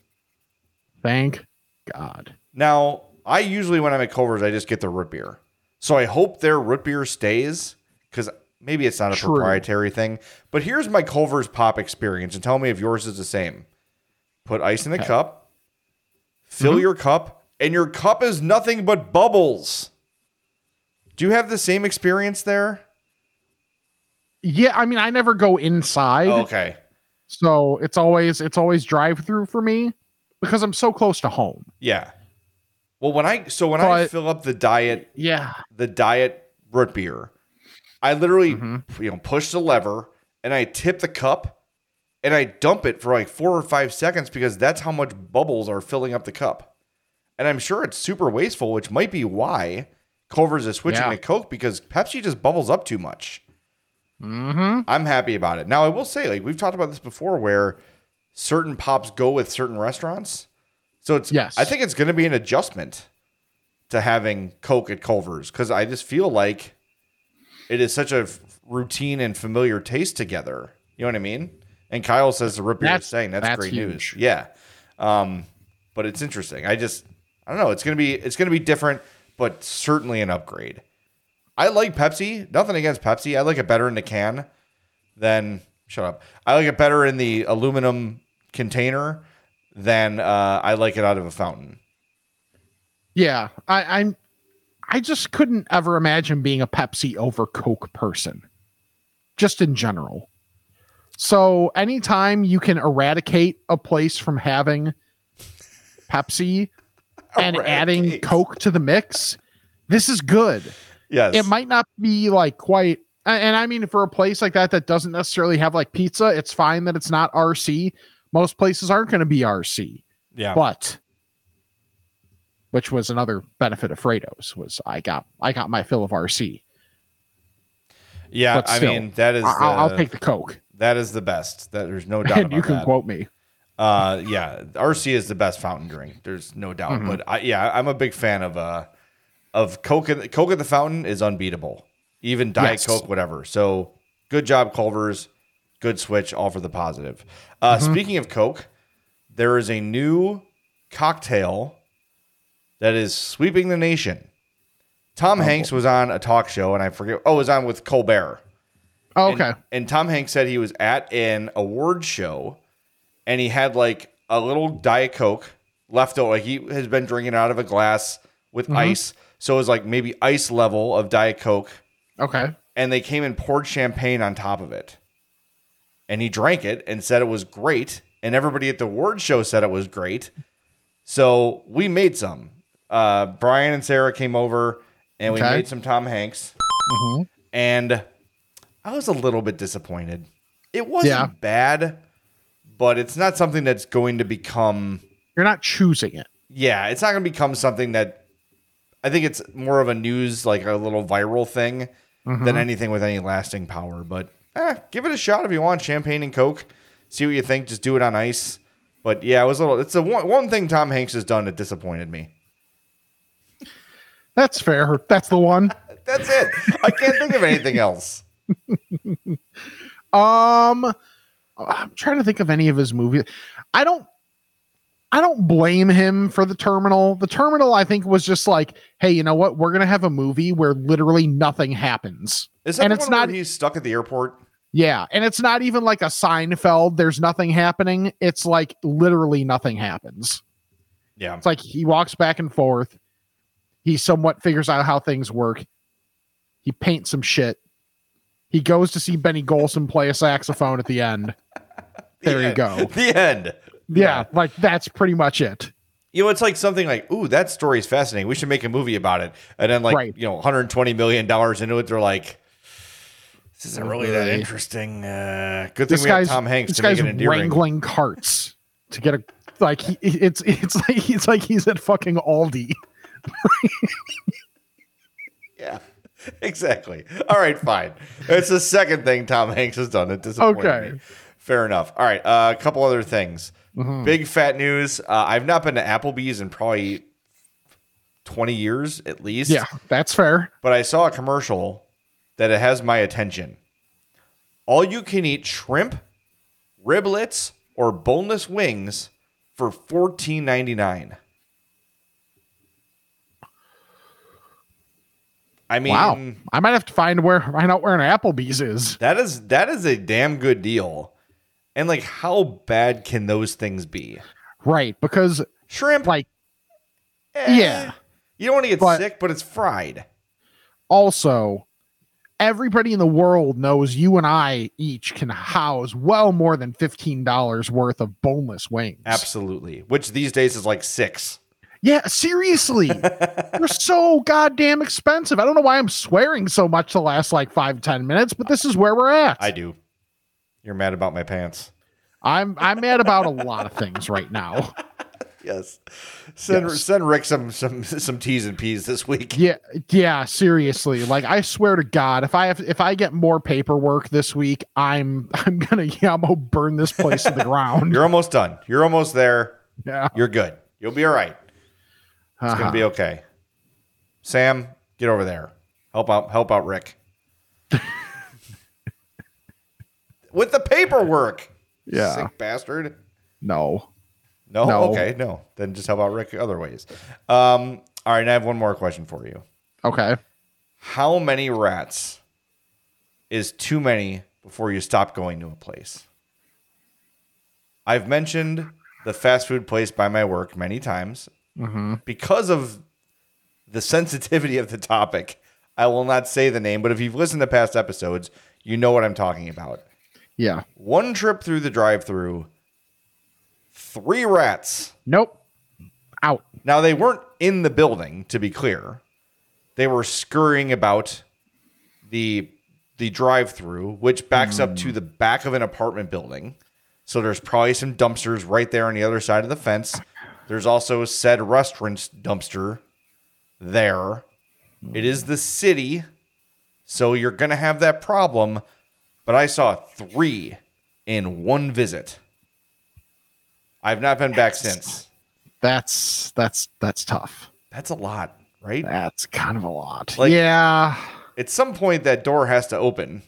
Thank God. Now, I usually when I'm at Culver's, I just get the root beer. So I hope their root beer stays because maybe it's not a True. proprietary thing. But here's my Culver's pop experience, and tell me if yours is the same. Put ice in a cup, fill Mm-hmm. your cup, and your cup is nothing but bubbles. Do you have the same experience there? Yeah, I mean I never go inside. Okay. So it's always it's always drive through for me because I'm so close to home. Yeah. Well, when I so when I fill up the diet Yeah. the diet root beer. I literally, Mm-hmm. you know, push the lever and I tip the cup and I dump it for like four or five seconds because that's how much bubbles are filling up the cup. And I'm sure it's super wasteful, which might be why Culver's is switching Yeah. to Coke because Pepsi just bubbles up too much. Mm-hmm. I'm happy about it. Now, I will say, like, we've talked about this before where certain pops go with certain restaurants. So it's, Yes. I think it's going to be an adjustment to having Coke at Culver's because I just feel like it is such a routine and familiar taste together. You know what I mean? And Kyle says the root beer is saying that's, that's great news. Yeah. Um, but it's interesting. I just, I don't know. It's going to be, it's going to be different, but certainly an upgrade. I like Pepsi. Nothing against Pepsi. I like it better in the can than shut up. I like it better in the aluminum container than uh, I like it out of a fountain. Yeah. I, I'm I just couldn't ever imagine being a Pepsi over Coke person. Just in general. So anytime you can eradicate a place from having Pepsi and adding Coke to the mix, this is good. Yes. it might not be like quite and i mean for a place like that that doesn't necessarily have like pizza it's fine that it's not rc most places aren't going to be rc yeah. but which was another benefit of fredo's was i got i got my fill of rc yeah. but I mean, that is, I'll, I'll take the coke that is the best. That there's no doubt you can that. quote me Uh, yeah, RC is the best fountain drink. There's no doubt. Mm-hmm. But I, yeah, I'm a big fan of uh of Coke. At, Coke at the fountain is unbeatable. Even Diet Yes. Coke, whatever. So good job, Culver's. Good switch, all for the positive. Uh, Mm-hmm. Speaking of Coke, there is a new cocktail that is sweeping the nation. Tom Oh, Hanks was on a talk show, and I forget. Oh, it was on with Colbert. Oh, okay And, Tom Hanks said he was at an award show and he had like a little Diet Coke left over. Like he has been drinking out of a glass with Mm-hmm. ice. So it was like maybe ice level of Diet Coke. okay And they came and poured champagne on top of it. And he drank it and said it was great. And everybody at the award show said it was great. So we made some. Uh, Brian and Sarah came over and we Okay. made some Tom Hanks. And I was a little bit disappointed. It wasn't Yeah. bad, but it's not something that's going to become you're not choosing it yeah, it's not going to become something that I think it's more of a news, like a little viral thing than anything with any lasting power. But eh, give it a shot if you want champagne and Coke. See what you think. Just do it on ice. But yeah, it was a little. It's the one, one thing Tom Hanks has done that disappointed me. that's fair that's the one That's it. I can't think of anything else. Um, I'm trying to think of any of his movies. I don't I don't blame him for the terminal. The terminal, I think, was just like, hey, you know what? We're gonna have a movie where literally nothing happens. Is that and it's one where not he's stuck at the airport? yeah, and it's not even like a Seinfeld, there's nothing happening. It's like literally nothing happens. Yeah. It's like he walks back and forth. He somewhat figures out how things work. He paints some shit. He goes to see Benny Golson play a saxophone at the end. There you go. The end. Yeah, like that's pretty much it. You know, it's like something like, ooh, that story is fascinating. We should make a movie about it. And then, like, Right. you know, 120 million dollars into it, they're like, this isn't really that interesting. Uh, good thing This we have Tom Hanks this to make guy's it endearing. wrangling carts to get a like he, it's it's like it's like he's at fucking Aldi. Yeah, exactly. All right, fine. It's the second thing Tom Hanks has done. It disappointed okay. me. Fair enough. All right, uh, a couple other things. Mm-hmm. Big fat news. Uh, I've not been to Applebee's in probably 20 years at least. Yeah, that's fair. But I saw a commercial that it has my attention. All you can eat shrimp, riblets, or boneless wings for $14.99. I mean, Wow. I might have to find where find out where an Applebee's is. that is that is a damn good deal. And like, how bad can those things be? Right, because Shrimp, like eh, yeah. you don't want to get But- sick, but it's fried. also everybody in the world knows you and I each can house well more than $15 worth of boneless wings. Absolutely, which these days is like six. Yeah, seriously. They're so goddamn expensive. I don't know why I'm swearing so much the last like five, ten minutes, but this is where we're at. I do. You're mad about my pants. I'm I'm mad about a lot of things right now. Yes. Send Yes. send Rick some some some T's and P's this week. Yeah, yeah, seriously. Like I swear to God, if I have if I get more paperwork this week, I'm I'm gonna yeah, I'm gonna burn this place to the ground. You're almost done. You're almost there. Yeah. You're good. You'll be all right. It's Uh-huh. gonna be okay. Sam, get over there. Help out help out Rick. With the paperwork. Yeah. Sick bastard. No. No? No. Okay, no. Then just help out Rick other ways. Um, all right, and I have one more question for you. Okay. How many rats is too many before you stop going to a place? I've mentioned the fast food place by my work many times. Mm-hmm. Because of the sensitivity of the topic, I will not say the name, but if you've listened to past episodes, you know what I'm talking about. Yeah. One trip through the drive through, three rats. Nope. Out. Now, they weren't in the building, to be clear. They were scurrying about the the drive-through, which backs up to hmm. the back of an apartment building. So there's probably some dumpsters right there on the other side of the fence. There's also said restaurant's dumpster there. It is the city, so you're gonna have that problem. But I saw three in one visit. I've not been back since. That's that's that's tough. That's a lot, right? That's kind of a lot. Like- yeah. At some point, that door has to open.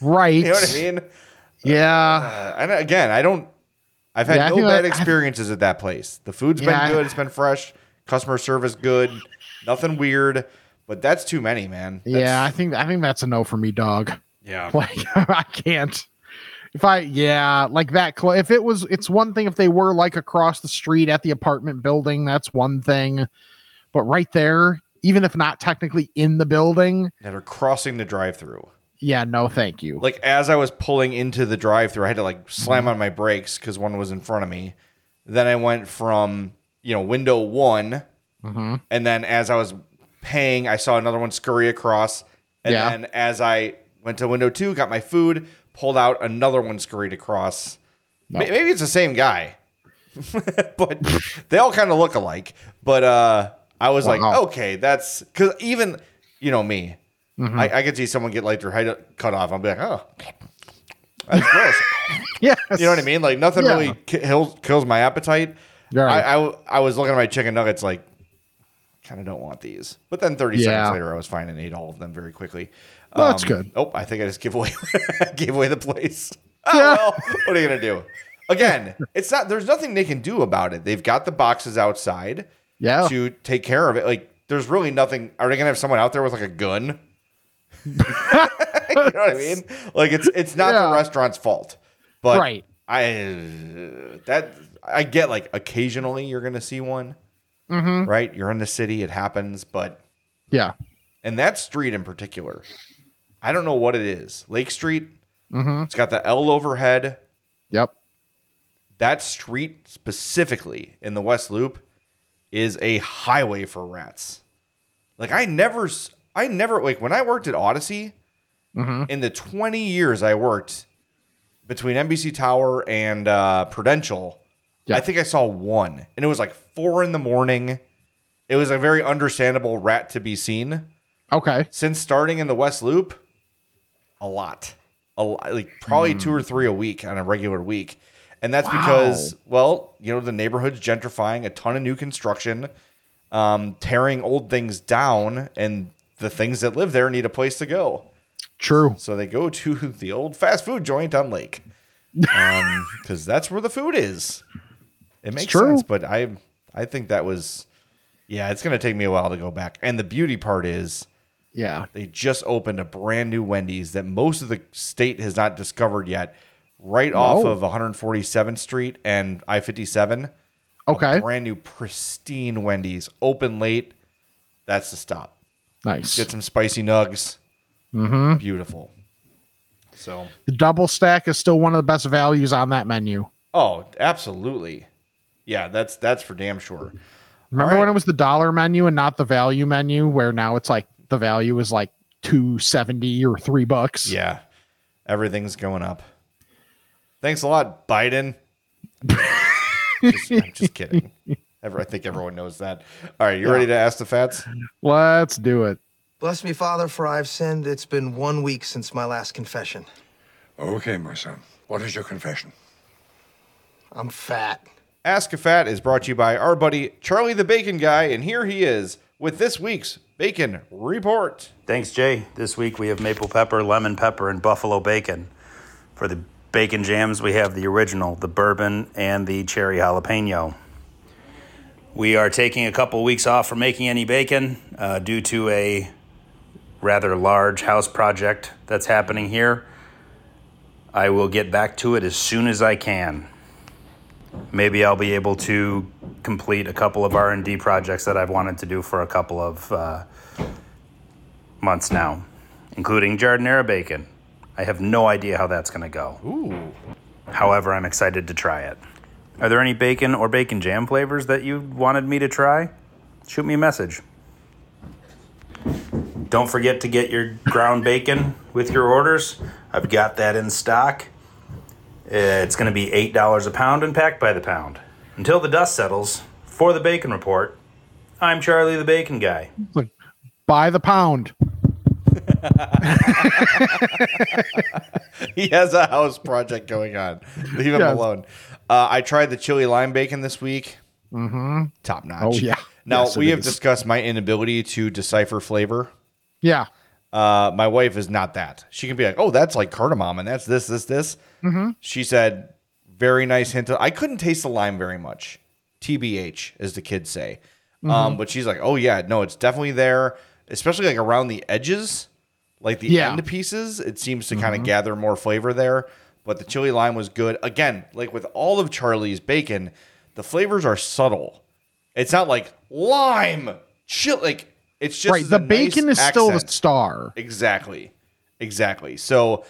Right. You know what I mean? Yeah. Uh, and again, I don't. I've had Yeah, no bad that- experiences at that place. The food's Yeah, been good. It's been fresh. Customer service good. Nothing weird. But that's too many, man. That's- yeah, I think I think that's a no for me, dog. Yeah. Like I can't. If I yeah, like that clo- if it was it's one thing if they were like across the street at the apartment building, that's one thing. But right there, even if not technically in the building, That are crossing the drive-through. Yeah, no thank you. Like as I was pulling into the drive-through, I had to like slam on my brakes because one was in front of me. Then I went from you know window one, Mm-hmm. and then as I was paying, I saw another one scurry across, and Yeah. then as I went to window two, got my food, pulled out, another one scurried across. No. May- Maybe it's the same guy, but they all kind of look alike. But uh, I was like, okay, that's because even you know me, Mm-hmm. I, I could see someone get like their head cut off. I'll be like, oh, that's gross. Yes. You know what I mean? Like nothing Yeah. really kills kills my appetite. Right. I, I I was looking at my chicken nuggets like, kind of don't want these. But then 30 Yeah. seconds later, I was fine and ate all of them very quickly. Well, that's Um, good. Oh, I think I just gave away gave away the place. Oh well, what are you gonna do? Again, it's not. There's nothing they can do about it. They've got the boxes outside Yeah. to take care of it. Like, there's really nothing. Are they gonna have someone out there with like a gun? you know what I mean? Like, it's it's not Yeah. the restaurant's fault, but Right. I that I get like occasionally you're gonna see one, mm-hmm. right? You're in the city, it happens, but Yeah. and that street in particular, I don't know what it is. Lake Street. Mm-hmm. It's got the L overhead. Yep. That street specifically in the West Loop is a highway for rats. Like I never, I never like when I worked at Odyssey. In the 20 years I worked between NBC Tower and uh, Prudential, Yeah. I think I saw one, and it was like four in the morning. It was a very understandable rat to be seen. Okay. since starting in the West Loop, a lot, a lot, like probably two or three a week on a regular week, and that's because well, you know, the neighborhood's gentrifying, a ton of new construction, um, tearing old things down, and the things that live there need a place to go, True. so they go to the old fast food joint on Lake, um, because that's where the food is. It makes sense, but I, I think that was, yeah, it's gonna take me a while to go back, and the beauty part is. Yeah. They just opened a brand new Wendy's that most of the state has not discovered yet, right off of 147th Street and I 57. Okay. Brand new, pristine Wendy's, open late. That's the stop. Nice. Get some spicy nugs. Mm-hmm. Beautiful. So, The double stack is still one of the best values on that menu. oh, absolutely. Yeah, that's that's for damn sure. Remember right. when it was the dollar menu and not the value menu, where now it's like the value is like two seventy or three bucks? Yeah, everything's going up. Thanks a lot, Biden. just, I'm just kidding. Ever, I think everyone knows that. All right, you ready to ask the fats? Let's do it. Bless me, Father, for I've sinned. It's been one week since my last confession. Okay, my son. What is your confession? I'm fat. Ask a Fat is brought to you by our buddy Charlie the Bacon Guy, and here he is with this week's Bacon Report. Thanks, Jay. This week we have maple pepper, lemon pepper, and buffalo bacon. For the bacon jams, we have the original, the bourbon, and the cherry jalapeno. We are taking a couple weeks off from making any bacon uh, due to a rather large house project that's happening here. I will get back to it as soon as I can. Maybe I'll be able to complete a couple of R&D projects that I've wanted to do for a couple of uh, months now, including giardiniera bacon. I have no idea how that's going to go. Ooh, However, I'm excited to try it. Are there any bacon or bacon jam flavors that you wanted me to try? Shoot me a message. Don't forget to get your ground bacon with your orders. I've got that in stock. It's going to be $8 a pound and packed by the pound. Until the dust settles, for the Bacon Report, I'm Charlie the Bacon Guy. By the pound. he has a house project going on. Leave him Yes. alone. Uh, I tried the chili lime bacon this week. Mm-hmm. Top notch. Oh, yeah. Now Yes, we have is. discussed my inability to decipher flavor. Yeah. Uh, my wife is not that. She can be like, "Oh, that's like cardamom, and that's this, this, this." Mm-hmm. She said, "Very nice hint." Of, I couldn't taste the lime very much. TBH, as the kids say. Mm-hmm. Um, but she's like, "Oh yeah, no, it's definitely there, especially like around the edges, like the Yeah. Mm-hmm. end pieces. It seems to kind of gather more flavor there." But the chili lime was good. Again, like with all of Charlie's bacon, the flavors are subtle. It's not like lime, chill. Like it's just right. The nice bacon is still the star. Exactly. Exactly. So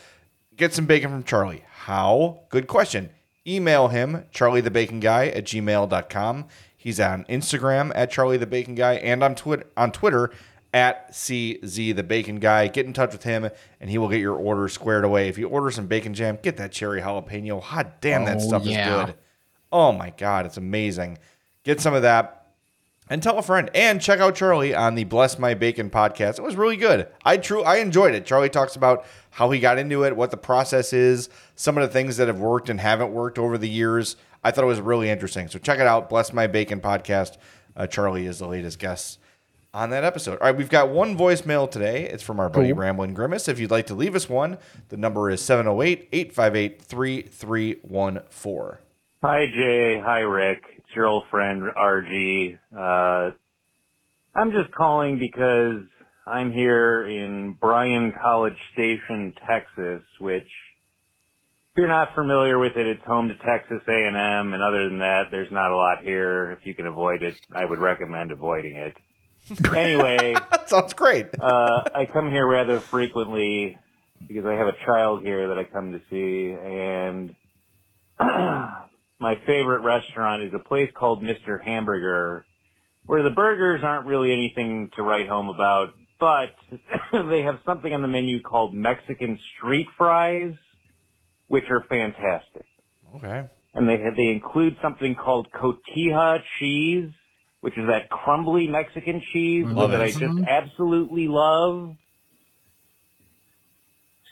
get some bacon from Charlie. How? Good question. Email him, Charlie the Bacon Guy at gmail.com. He's on Instagram at Charlie the Bacon Guy and on Twitter on Twitter at CZ the Bacon Guy. Get in touch with him and he will get your order squared away. If you order some bacon jam, get that cherry jalapeno. Hot damn, that Oh, stuff yeah. is good. Oh my god, it's amazing. Get some of that and tell a friend and check out Charlie on the Bless My Bacon podcast. It was really good. I true I enjoyed it. Charlie talks about how he got into it, what the process is, some of the things that have worked and haven't worked over the years. I thought it was really interesting. So check it out, Bless My Bacon podcast. Uh, Charlie is the latest guest. On that episode. All right, we've got one voicemail today. It's from our buddy Cool. Ramblin' Grimace. If you'd like to leave us one, the number is 708 858 3314. Hi, Jay. Hi, Rick. It's your old friend, RG. Uh, I'm just calling because I'm here in Bryan College Station, Texas, which, if you're not familiar with it, it's home to Texas A&M, and other than that, there's not a lot here. If you can avoid it, I would recommend avoiding it. Anyway, That sounds great. uh, I come here rather frequently because I have a child here that I come to see, and my favorite restaurant is a place called Mr. Hamburger, where the burgers aren't really anything to write home about, but they have something on the menu called Mexican street fries, which are fantastic. Okay. And they they include something called cotija cheese, which is that crumbly Mexican cheese Love that it. I just mm-hmm. absolutely love.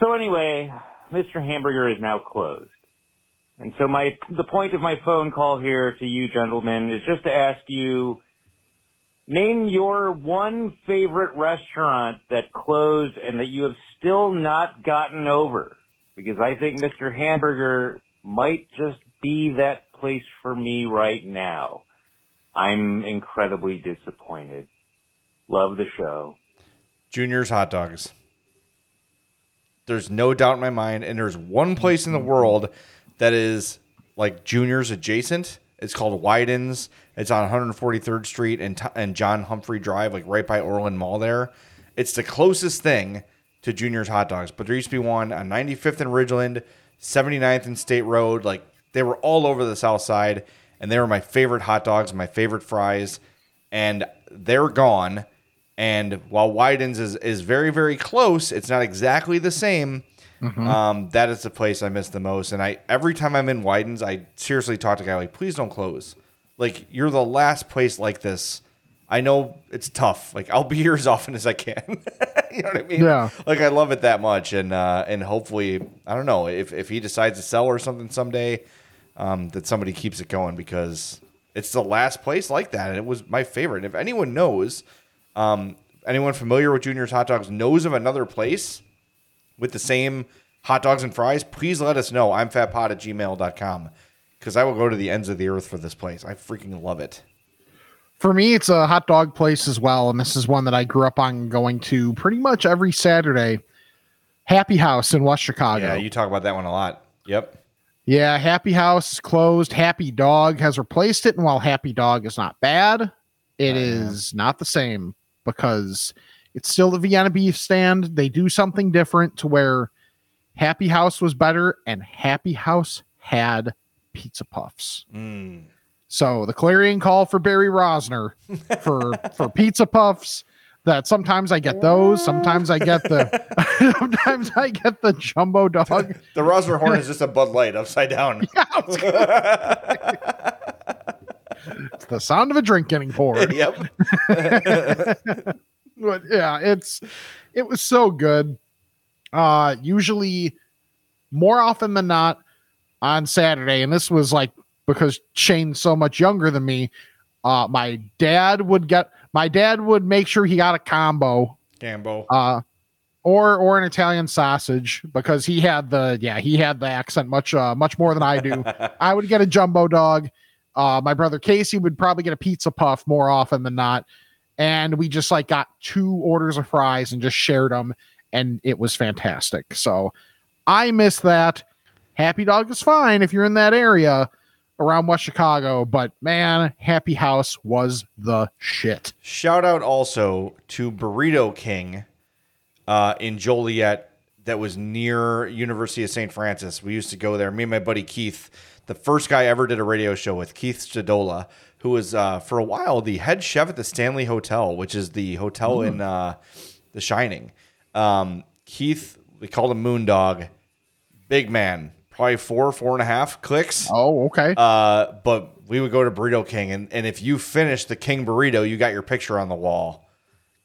So anyway, Mr. Hamburger is now closed. And so my the point of my phone call here to you gentlemen is just to ask you name your one favorite restaurant that closed and that you have still not gotten over because I think Mr. Hamburger might just be that place for me right now. I'm incredibly disappointed. Love the show. Junior's hot dogs. There's no doubt in my mind, and there's one place in the world that is like Junior's adjacent. It's called Wyden's. It's on 143rd Street and and John Humphrey Drive, like right by Orland Mall. There, it's the closest thing to Junior's hot dogs. But there used to be one on 95th and Ridgeland, 79th and State Road. Like they were all over the South Side, and they were my favorite hot dogs, my favorite fries, and they're gone. And while Wyden's is, is very, very close, it's not exactly the same. Um, that is the place I miss the most. And I every time I'm in Wyden's, I seriously talk to guy like, please don't close. Like you're the last place like this. I know it's tough. Like I'll be here as often as I can. you know what I mean? Yeah. Like I love it that much, and uh, and hopefully I don't know if if he decides to sell or something someday, um, that somebody keeps it going because it's the last place like that, and it was my favorite. And if anyone knows, um, anyone familiar with Junior's Hot Dogs knows of another place with the same hot dogs and fries, please let us know. I'm fatpod at gmail.com because I will go to the ends of the earth for this place. I freaking love it. For me, it's a hot dog place as well, and this is one that I grew up on going to pretty much every Saturday. Happy House in West Chicago. Yeah, you talk about that one a lot. Yep. Yeah, Happy House is closed. Happy Dog has replaced it. And while Happy Dog is not bad, it is not the same because it's still the Vienna beef stand. They do something different to where Happy House was better and Happy House had pizza puffs. Mm. So the clarion call for Barry Rozner for for pizza puffs. That sometimes I get those, sometimes I get the sometimes I get the jumbo dog. The Rozner Horn is just a Bud Light upside down. Yeah, It's the sound of a drink getting poured. yep. but yeah, it's it was so good. Uh usually more often than not on Saturday, and this was like because Shane's so much younger than me, uh my dad would get my dad would make sure he got a combo, Gambo. uh or or an Italian sausage because he had the yeah, he had the accent much uh much more than I do. I would get a jumbo dog. Uh, my brother Casey would probably get a pizza puff more often than not. And we just like got two orders of fries and just shared them. And it was fantastic. So I miss that. Happy Dog is fine if you're in that area around West Chicago. But man, Happy House was the shit. Shout out also to Burrito King uh, in Joliet that was near University of St. Francis. We used to go there. Me and my buddy Keith, the first guy I ever did a radio show with, Keith Stadola, who was uh, for a while the head chef at the Stanley Hotel, which is the hotel in uh, The Shining. Um, Keith, we called him Moondog, big man, probably four, four and a half clicks. Oh, okay. Uh, but we would go to Burrito King, and, and if you finished the King burrito, you got your picture on the wall.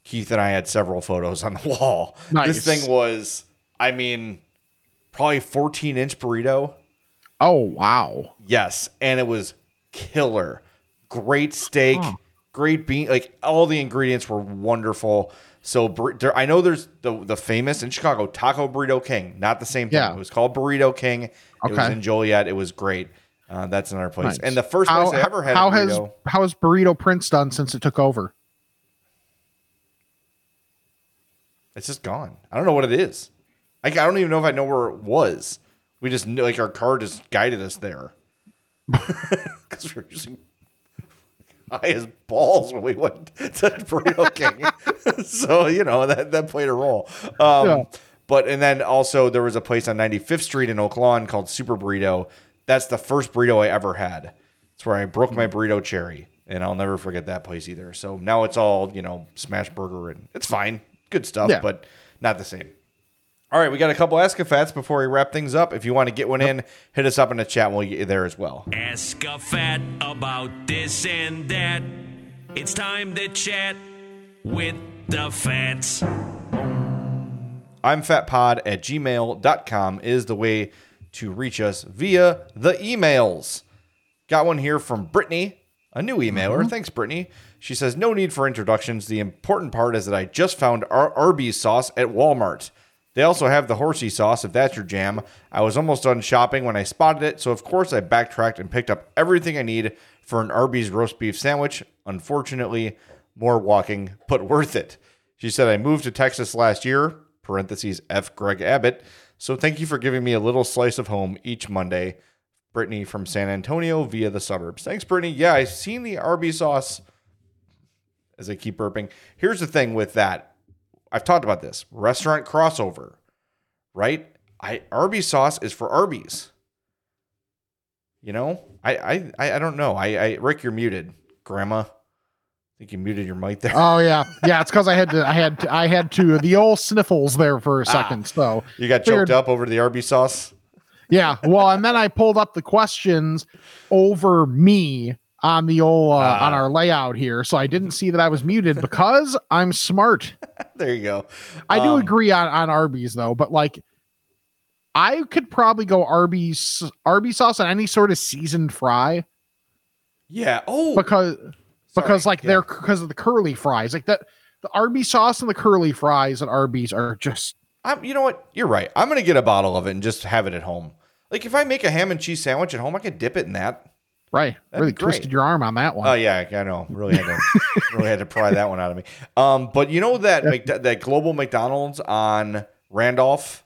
Keith and I had several photos on the wall. Nice. This thing was, I mean, probably 14 inch burrito. oh, wow. Yes, and it was killer. Great steak, great bean. Like all the ingredients were wonderful. So bur- I know there's the the famous in Chicago Taco Burrito King. Not the same thing. Yeah. It was called Burrito King. It was in Joliet. It was great. Uh, that's another place. Nice. And the first place I ever had how has burrito. how has Burrito Prince done since it took over? It's just gone. I don't know what it is. Like I don't even know if I know where it was. We just knew, like our car just guided us there because we're using high as balls when we went to Burrito King. so you know that that played a role. Um, Yeah. But and then also there was a place on 95th Street in Oak Lawn called Super Burrito. That's the first burrito I ever had. It's where I broke my burrito cherry, and I'll never forget that place either. So now it's all you know, smash burger, and it's fine, good stuff, Yeah. but not the same. All right, we got a couple Ask a Fats before we wrap things up. If you want to get one in, hit us up in the chat. and We'll get you there as well. Ask a fat about this and that. It's time to chat with the fats. I'm fatpod at gmail.com is the way to reach us via the emails. Got one here from Brittany, a new emailer. Mm-hmm. Thanks, Brittany. She says, No need for introductions. The important part is that I just found Ar- Arby's sauce at Walmart. They also have the horsey sauce if that's your jam. I was almost done shopping when I spotted it, so of course I backtracked and picked up everything I need for an Arby's roast beef sandwich. Unfortunately, more walking, but worth it. She said, I moved to Texas last year, parentheses F. Greg Abbott. So thank you for giving me a little slice of home each Monday. Brittany from San Antonio via the suburbs. Thanks, Brittany. Yeah, I've seen the Arby's sauce as I keep burping. Here's the thing with that. I've talked about this restaurant crossover, right? I Arby's sauce is for Arby's. You know, I I I don't know. I, I Rick, you're muted. Grandma, I think you muted your mic there. Oh yeah, yeah. It's because I had to, I had, to, I had to the old sniffles there for a ah. second. So you got figured- choked up over the Arby's sauce. yeah. Well, and then I pulled up the questions over me on the old uh, Ah. on our layout here, so I didn't see that I was muted because I'm smart. There you go. I do Um, agree on on Arby's though, but like. I could probably go Arby's Arby's sauce on any sort of seasoned fry Yeah. Oh, because because Sorry, like they're because of the curly fries like that the Arby's sauce and the curly fries at Arby's are just I'm, you know what? You're right. I'm gonna get a bottle of it and just have it at home. Like if I make a ham and cheese sandwich at home, I could dip it in that. Right That'd really twisted your arm on that one. Oh yeah, I know. Really had to really had to pry that one out of me. Um, but you know that Mc, that global McDonald's on Randolph,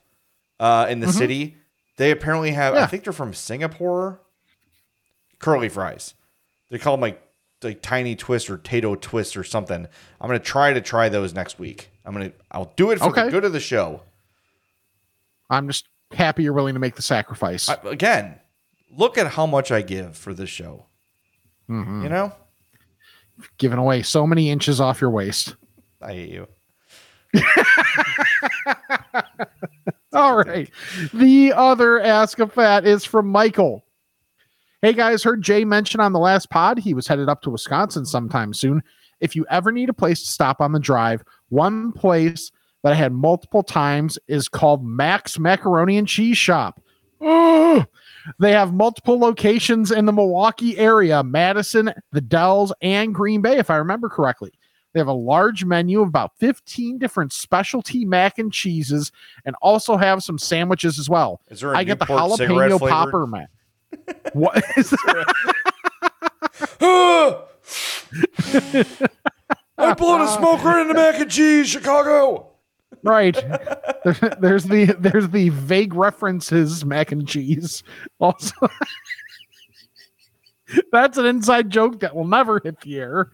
uh, in the city, they apparently have. I Mm-hmm. Think they're from Singapore. Curly fries. They call them like like tiny twist or tato twist or something. I'm gonna try to try those next week. I'm gonna I'll do it for the good of the show. I'm just happy you're willing to make the sacrifice. I, again, look at how much I give for this show. Mm-hmm. You know, Giving away so many inches off your waist. I hate you. All right. The other Ask a Fat is from Michael. Hey guys, heard Jay mention on the last pod he was headed up to Wisconsin sometime soon. If you ever need a place to stop on the drive, one place that I had multiple times is called Mac's Macaroni and Cheese Shop. Ugh. They have multiple locations in the Milwaukee area, Madison, the Dells, and Green Bay, if I remember correctly. They have a large menu of about 15 different specialty mac and cheeses and also have some sandwiches as well. Is there a I get the jalapeno popper mac. What is I'm blew a smoke right into mac and cheese, Chicago. Right? There's the there's the vague references mac and cheese. Also, that's an inside joke that will never hit the air.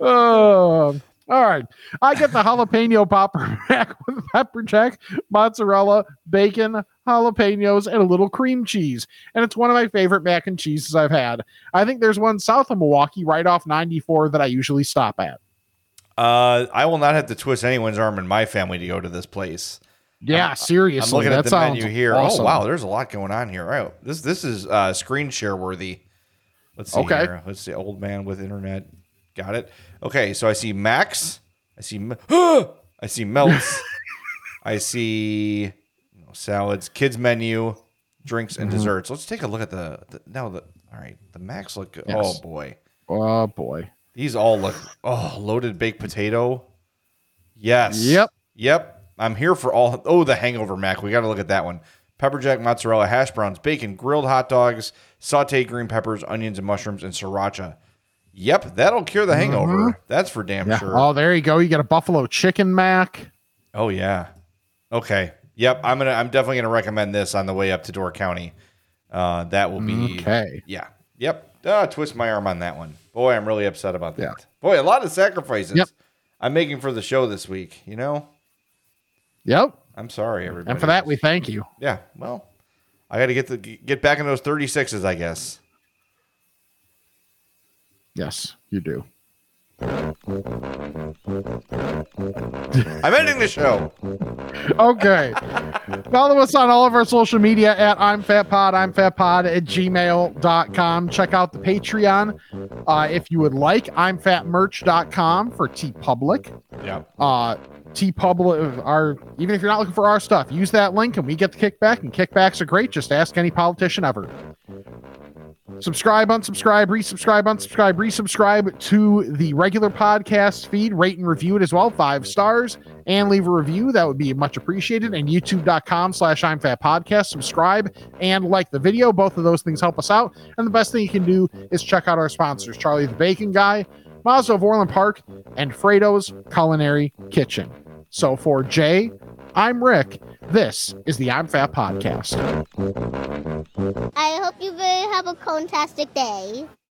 Oh, all right. I get the jalapeno popper mac with pepper jack, mozzarella, bacon, jalapenos, and a little cream cheese. And it's one of my favorite mac and cheeses I've had. I think there's one south of Milwaukee, right off 94, that I usually stop at. Uh, I will not have to twist anyone's arm in my family to go to this place. Yeah, seriously. I'm looking at the menu here. awesome. Oh wow, there's a lot going on here. Oh, this this is uh, screen share worthy. Let's see Okay. here. Let's see. Old man with internet. Got it. Okay, so I see Max. I see. I see melts. I see you know, salads, kids menu, drinks, Mm-hmm. and desserts. Let's take a look at the, the now. The all right, the Max look good. Yes. Oh boy, Oh boy. These all look oh loaded baked potato. Yes. Yep. Yep. I'm here for all. Oh, the hangover mac. We got to look at that one. Pepper jack, mozzarella, hash browns, bacon, grilled hot dogs, sauteed green peppers, onions and mushrooms, and sriracha. Yep, that'll cure the hangover. That's for damn Yeah. sure. Oh, there you go. You got a buffalo chicken mac. Oh yeah. Okay. Yep. I'm gonna. I'm definitely gonna recommend this on the way up to Door County. Uh, that will be Okay. Yeah. Yep. Ah, twist my arm on that one. Boy, I'm really upset about that. Yeah. Boy, a lot of sacrifices Yep. I'm making for the show this week. You know. Yep. I'm sorry, everybody. And for that, we thank you. Yeah. Well, I got to get the get back in those 36s, I guess. Yes, you do. I'm ending the show. Okay. Follow us on all of our social media at I'm Fat Pod, I'm Fat Pod at gmail.com. Check out the Patreon uh, if you would like. I'm fatmerch.com for TeePublic. Yeah. Uh, TeePublic, our even if you're not looking for our stuff, use that link and we get the kickback. And kickbacks are great. Just ask any politician ever. Subscribe, unsubscribe, resubscribe, unsubscribe, resubscribe to the regular podcast feed. Rate and review it as well, five stars, and leave a review. That would be much appreciated. And youtube.com slash I'm Fat Podcast. Subscribe and like the video. Both of those things help us out. And the best thing you can do is check out our sponsors, Charlie the Bacon Guy, Mazda of Orland Park, and Fredo's Culinary Kitchen. So for Jay, I'm Rick. This is the I'm Fat Podcast. I hope you have a fantastic day.